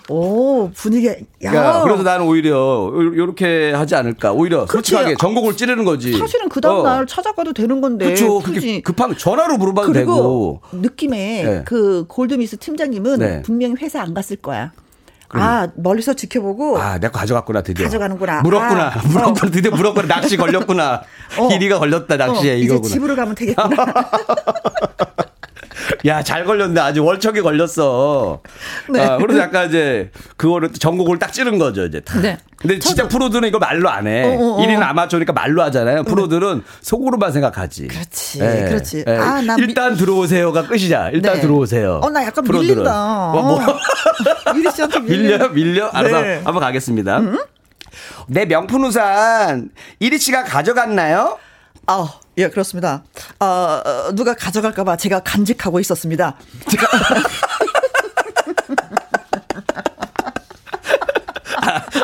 오, 분위기, 야. 야, 그래서 나는 오히려 요- 요렇게 하지 않을까. 오히려. 솔직하게 전곡을 찌르는 거지. 사실은 그 다음 날 어. 찾아가도 되는 건데. 그렇죠. 급하면 전화로 물어봐도 되고. 느낌에 네. 그 골드미스 팀장님은 네. 분명히 회사 안 갔을 거야. 아, 멀리서 지켜보고. 아, 내가 가져갔구나 드디어. 가져가는구나. 물었구나. 아, 물었구나. 드디어 물었구나. 낚시 걸렸구나. 어. 이리가 걸렸다. 낚시에 어, 이거구나. 이제 집으로 가면 되겠구나. 야, 잘 걸렸네. 아주 월척이 걸렸어. 네. 아, 그래서 약간 이제 그거를 전곡을 딱 찌른 거죠, 이제. 다. 네. 근데 진짜 프로들은 이거 말로 안 해. 어, 어, 어. 1위는 아마추어니까 말로 하잖아요. 프로들은 속으로만 생각하지. 그렇지, 예, 그렇지. 예. 아, 나 미- 일단 들어오세요가 끝이자. 일단 네. 들어오세요. 어, 나 약간 프로들은. 밀린다. 어, 뭐. 유리 씨한테 밀려. 밀려? 밀려? 알아서 네. 음? 한번 가겠습니다. 내 명품 우산 1위 씨가 가져갔나요? 아, 예, 그렇습니다. 어, 어, 누가 가져갈까봐 제가 간직하고 있었습니다.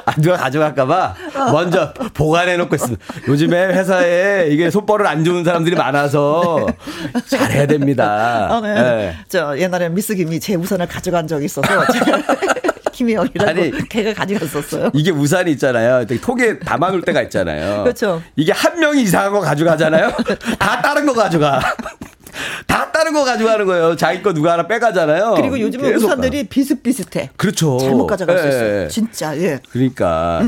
아, 누가 가져갈까봐 먼저 보관해놓고 있습니다. 요즘에 회사에 이게 손버릇 안 좋은 사람들이 많아서 잘해야 됩니다. 아, 네. 예. 저 옛날에 미스 김이 제 우산을 가져간 적이 있어서 제가 김혜영이라고 아니, 걔가 가져갔었어요. 이게 우산이 있잖아요. 톡에 담아놓을 때가 있잖아요. 그렇죠. 이게 한 명이 이상한 거 가져가잖아요. 다 다른 거 가져가. 다 다른 거 가져가는 거예요. 자기 거 누가 하나 빼가잖아요. 그리고 요즘은 우산들이 비슷비슷해. 그렇죠. 잘못 가져갈 수 예, 있어요. 예. 진짜, 예. 그러니까.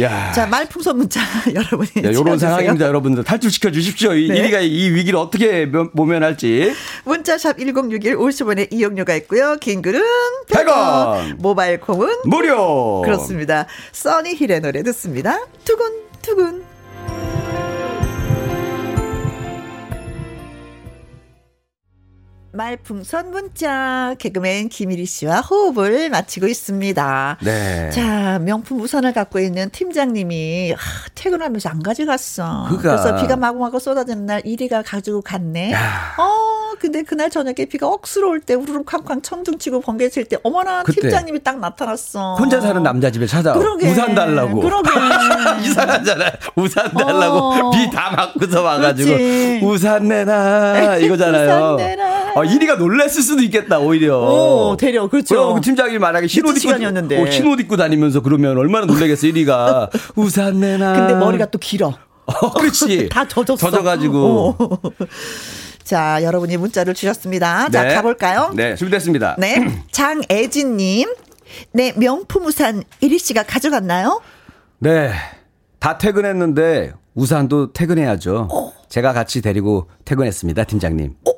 야. 자, 말풍선 문자 여러분이. 야, 요런 찍어주세요. 상황입니다, 여러분들. 탈출시켜 주십시오. 이 네. 이리가 이 위기를 어떻게 모- 모면할지. 문자샵 1061 50원의 이용료가 있고요. 긴 글은 100원. 100원. 모바일 콩은 무료. 그렇습니다. 써니 힐의 노래 듣습니다. 두근두근. 말풍선 문자 개그맨 김일희 씨와 호흡을 마치고 있습니다. 네. 자, 명품 우산을 갖고 있는 팀장님이 아, 퇴근하면서 안 가져갔어. 그가. 그래서 비가 마구마구 쏟아지는 날 이리가 가지고 갔네. 야. 어, 근데 그날 저녁에 비가 억수로 올 때 우르르 쾅쾅 천둥치고 번개 칠 때 어머나. 팀장님이 딱 나타났어. 혼자 사는 남자 집에 찾아와. 그러게. 우산 달라고. 그러게. 이상하잖아요. 우산 달라고 어. 비다 맞고서 와가지고 그렇지. 우산 내놔 이거잖아요. 우산 내놔. 어, 이리가 놀랬을 수도 있겠다 오히려. 오, 대려, 그렇죠. 그 팀장이 만약에 흰옷 입고 시간이었는데. 어, 흰옷 입고 다니면서 그러면 얼마나 놀래겠어 이리가 우산 내놔. 근데 머리가 또 길어. 어, 그렇지. 다 젖었어. 젖어가지고. 어. 자, 여러분이 문자를 주셨습니다. 자, 네. 가볼까요? 네, 준비됐습니다. 네. 장애진님. 네, 명품 우산 이리 씨가 가져갔나요? 네. 다 퇴근했는데 우산도 퇴근해야죠. 어. 제가 같이 데리고 퇴근했습니다, 팀장님. 어,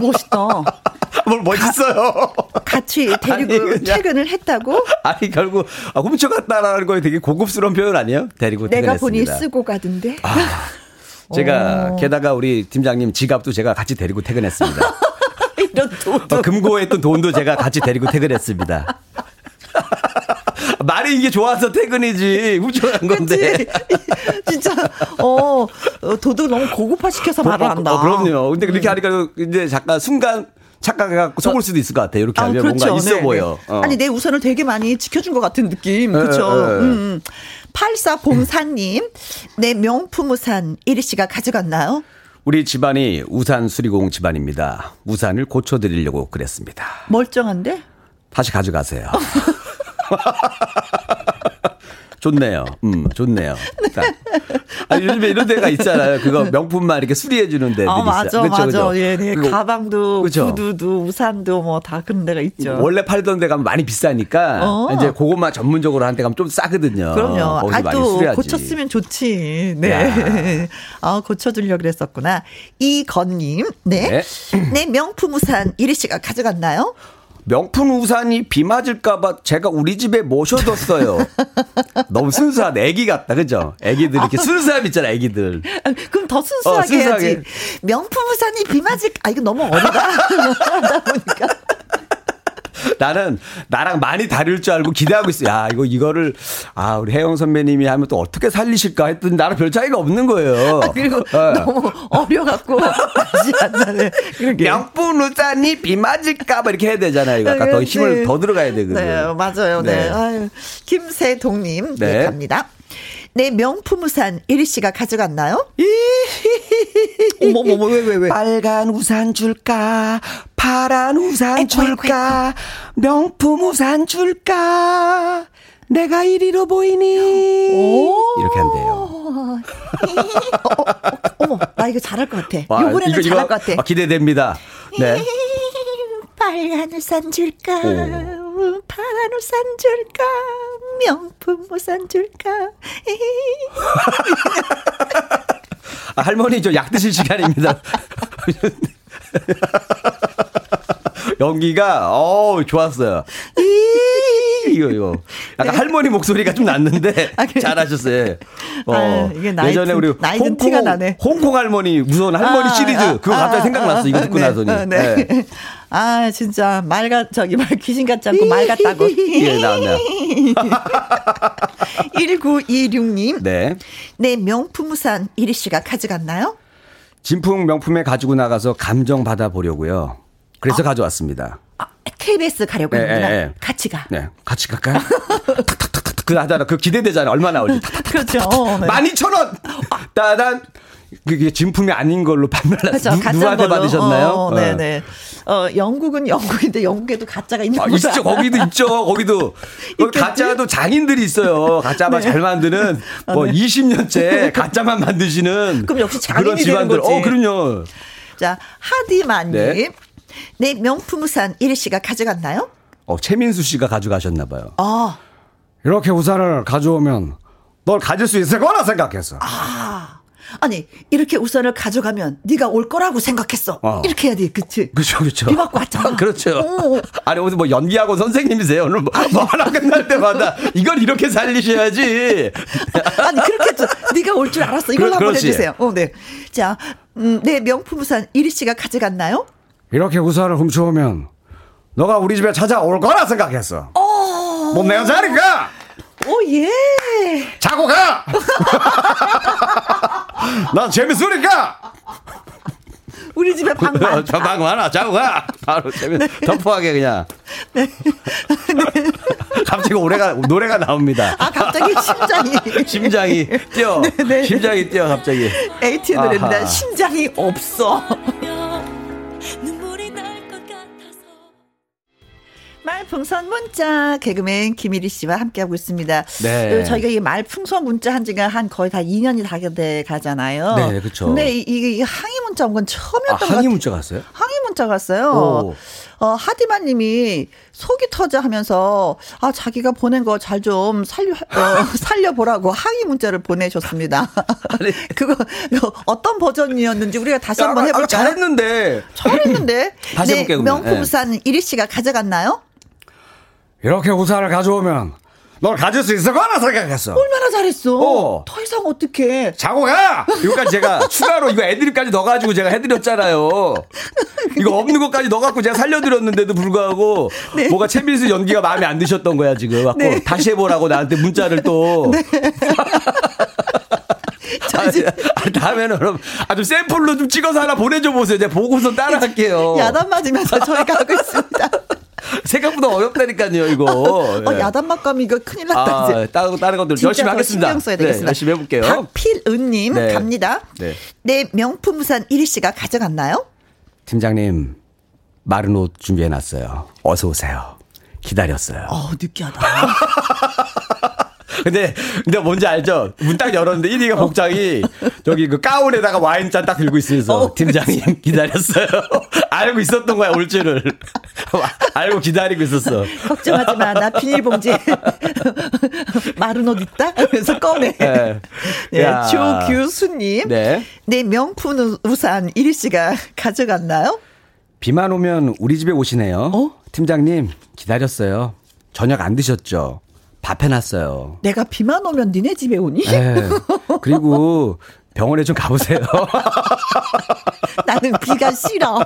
멋있다. 뭘 멋있어요. 같이 데리고 아니, 그냥- 퇴근을 했다고? 아니 결국 아, 훔쳐갔다라는 거에 되게 고급스러운 표현 아니에요? 데리고 내가 보니 퇴근했습니다. 쓰고 가던데. 제가 어. 게다가 우리 팀장님 지갑도 제가 같이 데리고 퇴근했습니다. 이런 도도. 어, 금고에 있던 돈도 제가 같이 데리고 퇴근했습니다. 말이 이게 좋아서 퇴근이지 훔쳐간 건데. 진짜 어 어, 도도 너무 고급화 시켜서 말을 한다. 어, 그럼요. 근데 그렇게 하니까 이제 잠깐 순간 착각해갖고 속을 수도 있을 것 같아요. 이렇게 하면 뭔가 있어 네, 보여. 네. 어. 아니 내 우선을 되게 많이 지켜준 것 같은 느낌. 그렇죠. 에, 에. 음. 8404님, 내 명품 우산 이리 씨가 가져갔나요? 우리 집안이 우산 수리공 집안입니다. 우산을 고쳐드리려고 그랬습니다. 멀쩡한데? 다시 가져가세요. 좋네요. 음, 좋네요. 자. 아니, 요즘에 이런 데가 있잖아요. 그거 명품만 이렇게 수리해주는 데들이 어 맞아 있어요. 그쵸, 맞아. 그쵸? 예, 네. 그리고 가방도 그쵸? 구두도 우산도 뭐 다 그런 데가 있죠. 원래 팔던 데 가면 많이 비싸니까 어. 이제 그것만 전문적으로 하는 데 가면 좀 싸거든요. 그럼요. 많이 아또 수리하지. 고쳤으면 좋지. 네. 아 고쳐주려 그랬었구나. 이건님, 네. 네. 네 명품 우산 이리 씨가 가져갔나요? 명품 우산이 비 맞을까봐 제가 우리 집에 모셔뒀어요. 너무 순수한 애기 같다, 그죠? 애기들 이렇게 순수함 있잖아, 애기들. 아, 그럼 더 순수하게, 어, 순수하게. 해야지. 명품 우산이 비 맞을, 아, 이거 너무 어리다. 하다 보니까. 나는 나랑 많이 다를 줄 알고 기대하고 있어. 야, 이거 이거를 아 우리 혜영 선배님이 하면 또 어떻게 살리실까 했더니 나랑 별 차이가 없는 거예요. 아, 그리고 어. 너무 어려 갖고, 다시 안 나네. 그러게. 명품 우산이 비 맞을까 봐 이렇게 해야 되잖아요. 이거 아까 더 힘을 네. 더 들어가야 되거든. 네, 맞아요. 네. 네. 아유, 김세동님, 네. 네. 갑니다. 네, 명품 우산 이리 씨가 가져갔나요? 어머머머, 왜, 왜, 왜? 빨간 우산 줄까? 파란 우산 아이고, 줄까? 명품 우산 줄까? 내가 이리로 보이니? 이렇게 한대요. 어, 어, 어머, 나 이거 잘할 것 같아. 와, 이번에는 이거, 잘할 이거, 것 같아. 아, 기대됩니다. 네. 빨간 우산 줄까? 오. 파란 우산 줄까? 명품 우산 줄까? 아, 할머니 저 약 드실 시간입니다. 연기가 어 좋았어요. 이- 이거 이거 약간 할머니 목소리가 좀 났는데 네. 아, 그래. 잘하셨어요. 어, 아유, 이게 나이 예전에 든- 우리 나이 든 홍콩 티가 나네. 홍콩 할머니 무서운 할머니 아, 시리즈 아, 그거 아, 갑자기 아, 생각났어. 이거 아, 듣고 네, 나서니. 어, 네. 네. 아, 진짜 말 같, 저기 말 귀신 같지 않고 말 같다고. 예, 나왔네요. 1926님. 네. 네, 명품 우산 이리 씨가 가져갔나요? 진품 명품에 가지고 나가서 감정 받아 보려고요. 그래서 가져왔습니다. 아, KBS 가려고 예, 했구나. 예, 예. 같이 가. 네, 같이 갈까요? 탁탁탁탁 그 하잖아. 그 기대되잖아. 얼마 나올지. 그렇죠. 네. 12,000원! 따단! 그게 진품이 아닌 걸로 판매를 그렇죠. 누, 누구한테 걸로. 받으셨나요? 어, 네 네. 어, 영국은 영국인데 영국에도 가짜가 있는 아, 거죠. 있죠. 거기도 있죠. 거기도. 있겠지? 가짜도 장인들이 있어요. 가짜만 네. 잘 만드는 뭐 20년째 가짜만 만드시는 그럼 역시 장인이 그런 집안들. 거지. 어, 그럼요. 자, 하디만 님. 네. 네. 명품 우산 이리 씨가 가져갔나요? 어, 최민수 씨가 가져가셨나 봐요. 아, 이렇게 우산을 가져오면 널 가질 수 있을 거라 생각했어. 아 니 이렇게 우산을 가져가면 네가 올 거라고 생각했어. 어. 이렇게 해야 돼, 그치? 그렇죠, 그렇죠. 비 맞고 왔잖아. 그렇죠. 어. 아니 오늘 뭐 연기하고 선생님이세요. 오늘 뭐, 뭐 하나 끝날 때마다 이걸 이렇게 살리셔야지. 아니 그렇게 좀 네가 올 줄 알았어. 이걸로 그- 한번. 해주세요. 어, 네. 자, 음, 네 명품 우산 이리 씨가 가져갔나요? 이렇게 우산을 훔쳐오면 너가 우리 집에 찾아올 거라 생각했어. 뭐 내가 자니까 오 예. 자고 가. 난 재밌으니까. 우리 집에 방 많다. 저방 많아. 자고 가. 바로 재밌. 덤프하게 그냥. 갑자기 노래가 노래가 나옵니다. 아 갑자기 심장이 심장이 뛰어. 네. 심장이 뛰어 갑자기. 에이티의 노래입니다. 아하. 심장이 없어. 말풍선 문자 개그맨 김일희 씨와 함께하고 있습니다. 네. 어, 저희가 이 말풍선 문자 한 지가 한 거의 다 2년이 다 돼 가잖아요. 네, 그쵸. 근데 이, 이, 이 항의 문자 온건 아, 처음이었던 것 같아요. 항의 문자 갔어요? 항의 문자가 왔어요. 오. 어, 하디만 님이 속이 터져 하면서, 아, 자기가 보낸 거 잘 좀 살려, 어, 살려보라고 항의 문자를 보내셨습니다. 그거, 그거 어떤 버전이었는지 우리가 다시 한번 아, 아, 해볼까요? 잘했는데. 잘했는데. 다시 네, 해볼게요. 명품산 이리 씨가 가져갔나요? 이렇게 우산을 가져오면 널 가질 수 있을 거라 생각했어. 얼마나 잘했어. 어. 더 이상 어떡해. 자고 가! 이거까지 제가 추가로 이거 애드립까지 넣어가지고 제가 해드렸잖아요. 이거 없는 것까지 넣어갖고 제가 살려드렸는데도 불구하고 뭐가 최민수 연기가 마음에 안 드셨던 거야 지금. 갖고 네. 다시 해보라고 나한테 문자를 또. 아, 다음에는 그럼 아좀 샘플로 좀 찍어서 하나 보내줘 보세요. 제가 보고서 따라할게요. 야단 맞으면서 저희가 하고 있습니다. 생각보다 어렵다니까요 이거. 어, 예. 야단 맞감 이거 큰일 났다. 아, 이제. 다른, 다른 것들 열심히 더 하겠습니다. 신경 써야 네, 되겠습니다. 열심히 해볼게요. 박필은님 네. 갑니다. 네. 내 명품 우산 이리 씨가 가져갔나요? 팀장님, 마른 옷 준비해놨어요. 어서 오세요. 기다렸어요. 어 느끼하다. 근데, 근데 뭔지 알죠? 문 딱 열었는데 1위가 복장이 저기 그 가운에다가 와인잔 딱 들고 있으면서 어, 팀장님 기다렸어요. 알고 있었던 거야, 올 줄을. 알고 기다리고 있었어. 걱정하지 마. 나 비닐봉지 마른 옷 있다? 그래서 꺼내. 네. 네, 야. 조규수님. 네. 내 명품 우산 이리 씨가 가져갔나요? 비만 오면 우리 집에 오시네요. 어? 팀장님, 기다렸어요. 저녁 안 드셨죠? 밥 해놨어요. 내가 비만 오면 니네 집에 오니? 네. 그리고 병원에 좀 가보세요. 나는 비가 싫어.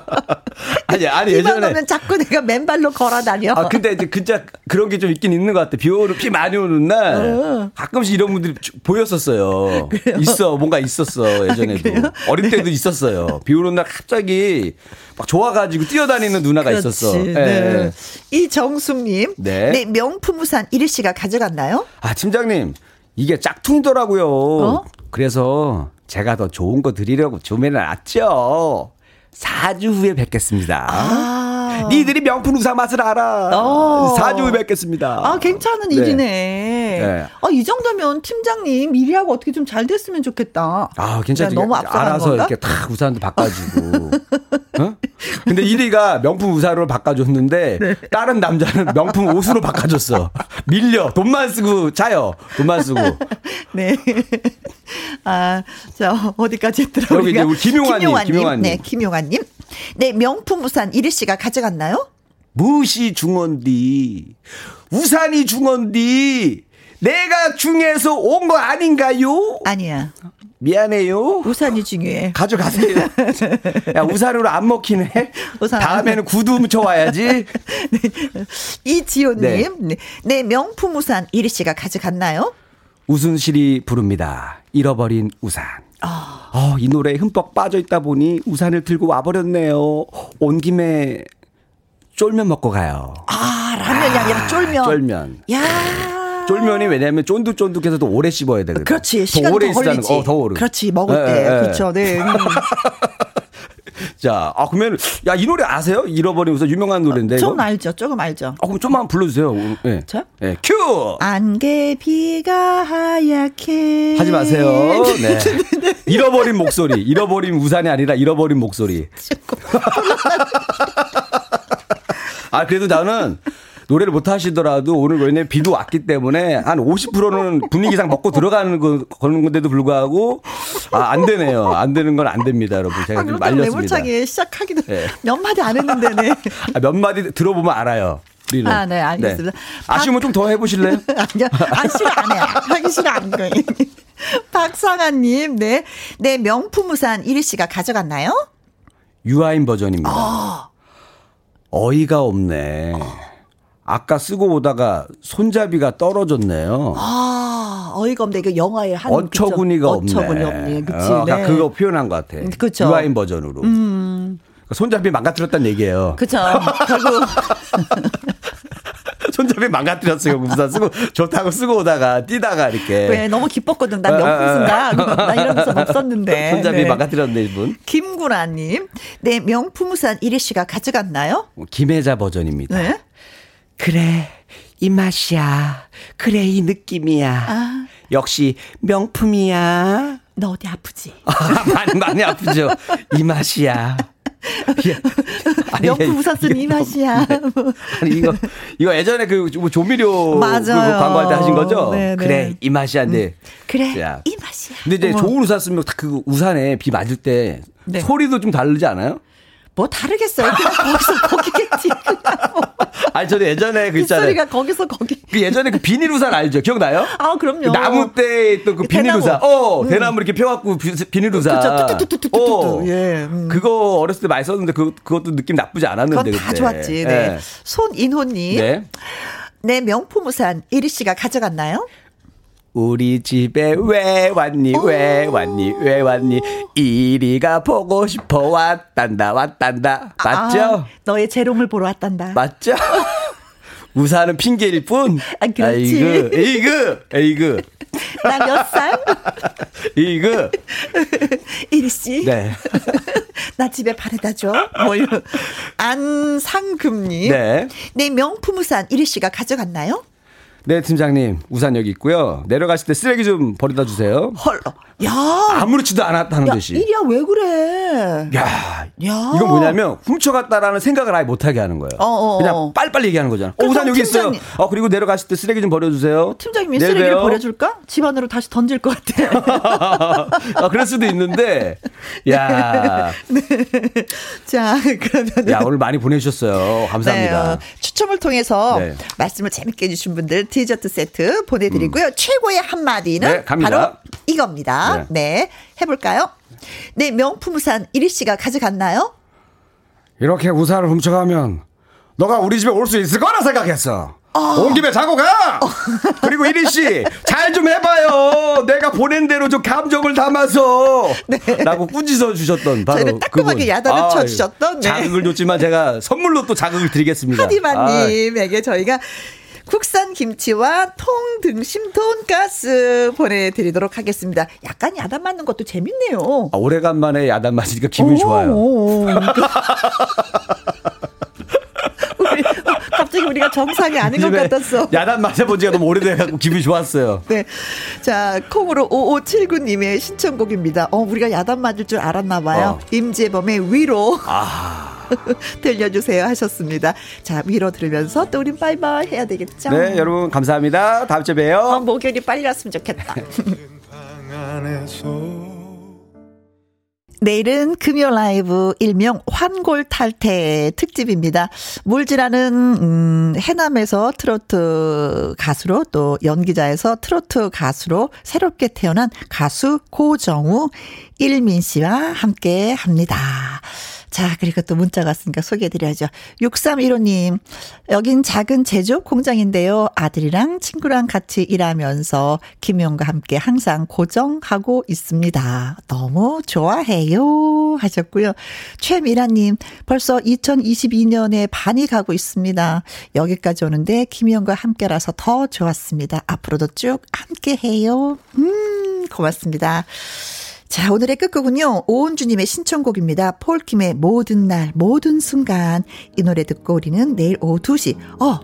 아니, 아니, 비만 예전에. 오면 자꾸 내가 맨발로 걸어 다녀. 아, 근데 이제 진짜 그런 게 좀 있긴 있는 것 같아. 비 오는, 비 많이 오는 날 가끔씩 이런 분들이 주- 보였었어요. 있어, 뭔가 있었어, 예전에도. 어릴 때도 있었어요. 비 오는 날 갑자기 막 좋아가지고 뛰어다니는 누나가 있었어. 그렇지. 예, 네. 예. 이정숙님. 네. 내 명품 우산 이리 씨가 가져갔나요? 아, 팀장님, 이게 짝퉁이더라고요. 어? 그래서 제가 더 좋은 거 드리려고 주문해놨죠. 4주 후에 뵙겠습니다. 아. 니들이 명품 우산 맛을 알아. 어. 4주 후에 뵙겠습니다. 아, 괜찮은 네. 일이네. 네. 아, 이 정도면 팀장님 일하고 어떻게 좀 잘 됐으면 좋겠다. 아, 괜찮지. 너무 앞서간 알아서 건가? 이렇게 탁 우산도 바꿔주고. 어? 근데 1위가 명품 우산으로 바꿔줬는데 네. 다른 남자는 명품 옷으로 바꿔줬어. 밀려. 돈만 쓰고 자요. 돈만 쓰고. 네. 아, 자, 어디까지 했더라? 여기 이제? 우리 김용환님, 김용환님. 네, 김용환님. 네, 명품 우산 이리 씨가 가져갔나요? 무시 중원디. 우산이 중원디. 내가 중에서 온 거 아닌가요? 아니야. 미안해요. 우산이 중요해. 가져가세요. 야, 우산으로 안 먹히네? 우산 안 다음에는 구두 묻혀와야지. 이지호님. 네. 네. 네, 명품 우산 이리 씨가 가져갔나요? 우순실이 부릅니다. 잃어버린 우산. 아. 어, 이 노래에 흠뻑 빠져 있다 보니 우산을 들고 와버렸네요. 온 김에 쫄면 먹고 가요. 아, 라면이 아 니라 쫄면. 쫄면. 야. 쫄면이 왜냐면 쫀득쫀득해서 더 오래 씹어야 되거든. 그렇지. 시간 더, 오래 걸리지. 거. 어, 더 오래. 그렇지. 먹을 예, 때. 예, 예. 그렇죠. 네. 음. 자, 아, 그러면, 야, 이 노래 아세요? 잃어버린 우산 유명한 노래인데. 이거? 좀 알죠. 조금 알죠. 아, 그럼 좀만 불러주세요. 예. 저요? 예. 큐! 안개 비가 하얗게 하지 마세요. 네. 잃어버린 목소리. 잃어버린 우산이 아니라 잃어버린 목소리. 아, 그래도 나는 노래를 못 하시더라도 오늘 왜냐면 비도 왔기 때문에 한 50%는 분위기상 먹고 들어가는 거, 거는 건데도 불구하고 아, 안 되네요. 안 되는 건 안 됩니다, 여러분. 제가 아, 좀 말렸습니다. 매몰차게 시작하기도 네. 몇 마디 안 했는데 네. 아, 몇 마디 들어보면 알아요. 우리는. 아, 네, 알겠습니다. 아쉬우면 좀더 해보실래요? 아니요. 아, 싫어, 안 해. 하기 싫어, 안 해. 박상아님, 네. 네, 명품 우산 이리 씨가 가져갔나요? 유아인 버전입니다. 어 이가 없네. 아까 쓰고 오다가 손잡이가 떨어졌네요. 아, 어이가 없네. 이거 영화의 한. 어처구니가 그쵸? 없네. 어처구니 없네. 그치. 어, 네. 그거 표현한 것 같아. 그쵸. 음. 유아인 버전으로. 손잡이 망가뜨렸다는 얘기예요. 그쵸. 결국. 손잡이 망가뜨렸어요. 우산 쓰고 좋다고 쓰고 오다가 뛰다가 이렇게. 왜 너무 기뻤거든. 난 아, 명품 아, 쓴다. 나 이러면서 못 썼는데. 손잡이 네. 망가뜨렸네 이분. 김구라님. 네, 명품 우산 이리 씨가 가져갔나요? 김혜자 버전입니다. 네. 그래 이 맛이야. 그래 이 느낌이야. 아. 역시 명품이야. 너 어디 아프지? 아, 많이 많이 아프죠. 이 맛이야. 예. 아니, 명품 우산 쓴이 맛이야. 아니 이거 이거 예전에 그 조미료 맞아요. 그 광고할 때 하신 거죠? 네, 네. 그래 이 맛이야인데. 그래 야. 이 맛이야. 근데 이제 어머. 좋은 우산 쓰면 딱그 우산에 비 맞을 때 네. 소리도 좀 다르지 않아요? 뭐 다르겠어요. 그냥 거기서 거기겠지. 뭐. 아니 저도 예전에 그 있잖아요. 빗소리가 거기서 거기. 그 예전에 그 비닐 우산 알죠? 기억나요? 아 그럼요. 그 나무 때 있던 그 비닐 대나무. 우산. 어, 대나무 이렇게 펴갖고 비- 비닐 우산. 그쵸, 뚜뚜뚜뚜뚜뚜뚜. 어. 예, 음. 그거 어렸을 때 많이 썼는데 그, 그것도 느낌 나쁘지 않았는데. 그건 다 그때. 좋았지. 네. 예. 손인호님. 네. 내 명품 우산 이리 씨가 가져갔나요? 우리 집에 왜 왔니 왜 왔니 왜 왔니 이리가 보고 싶어 왔단다 왔단다 맞죠 아, 너의 재롱을 보러 왔단다. 맞죠 우산은 핑계일 뿐 아, 그렇지. 에이그 에이그 에이그 나 몇 살? 에이그 이리 씨. 네 나 집에 바래다 줘. 뭐 이런. 안상금님. 네. 내 명품 우산 이리 씨가 가져갔나요? 네, 팀장님 우산 여기 있고요 내려가실 때 쓰레기 좀 버려다 주세요 헐. 야. 아무렇지도 않았다는 야, 듯이 이리야 왜 그래? 야, 야. 이건 뭐냐면 훔쳐갔다라는 생각을 아예 못하게 하는 거예요. 어, 어, 어. 그냥 빨리빨리 얘기하는 거잖아. 어, 우산 여기 있어요. 팀장님. 어, 그리고 내려가실 때 쓰레기 좀 버려주세요. 팀장님이 네, 쓰레기를? 버려줄까? 집 안으로 다시 던질 것 같아. 아, 그럴 수도 있는데, 야, 자, 그러면. 야 오늘 많이 보내주셨어요. 감사합니다. 네, 어, 추첨을 통해서 네. 말씀을 재밌게 해주신 분들 디저트 세트 보내드리고요. 최고의 한마디는 네. 바로 이겁니다. 네. 해볼까요? 네, 명품 우산 이리 씨가 가져갔나요? 이렇게 우산을 훔쳐가면 너가 우리 집에 올 수 있을 거라 생각했어. 어. 온 김에 자고 가. 그리고 이리 씨, 잘 좀 해봐요. 내가 보낸 대로 좀 감정을 담아서. 라고 꾸짖어 주셨던 바로 네. 저희를 따끔하게 그분. 야단을 아유, 쳐주셨던, 네. 자극을 줬지만 제가 선물로 또 자극을 드리겠습니다. 하디마님에게 저희가 국산 김치와 통등심 돈가스 보내드리도록 하겠습니다. 약간 야단 맞는 것도 재밌네요. 아, 오래간만에 야단 맞으니까 기분이 좋아요. 우리, 어, 갑자기 우리가 정상이 아닌 것 같았어. 야단 맞아본 지가 너무 오래돼갖고 기분이 좋았어요. 네. 자, 콩으로 5579님의 신청곡입니다. 어, 우리가 야단 맞을 줄 알았나 봐요. 어. 임재범의 위로 아. 들려주세요 하셨습니다. 자, 위로 들으면서 또 우린 바이바이 해야 되겠죠? 네, 여러분 감사합니다. 다음 주에 봬요. 어, 목요일이 빨리 왔으면 좋겠다. 내일은 금요 라이브 일명 환골 탈태 특집입니다. 물질하는 음, 해남에서 트로트 가수로 또 연기자에서 트로트 가수로 새롭게 태어난 가수 고정우 일민 씨와 함께 합니다. 자, 그리고 또 문자가 왔으니까 소개해드려야죠. 6315님, 여긴 작은 제조업 공장인데요. 아들이랑 친구랑 같이 일하면서 김용과 함께 항상 고정하고 있습니다. 너무 좋아해요. 하셨고요. 최미라님, 벌써 2022년에 반이 가고 있습니다. 여기까지 오는데 김용과 함께라서 더 좋았습니다. 앞으로도 쭉 함께 해요. 음, 고맙습니다. 자, 오늘의 끝곡은요, 오은주님의 신청곡입니다. 폴킴의 모든 날, 모든 순간. 이 노래 듣고 우리는 내일 오후 2시, 어,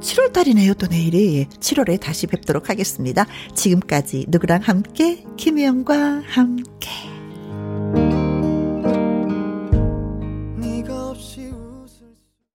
7월달이네요, 또 내일이. 7월에 다시 뵙도록 하겠습니다. 지금까지 누구랑 함께, 김혜영과 함께.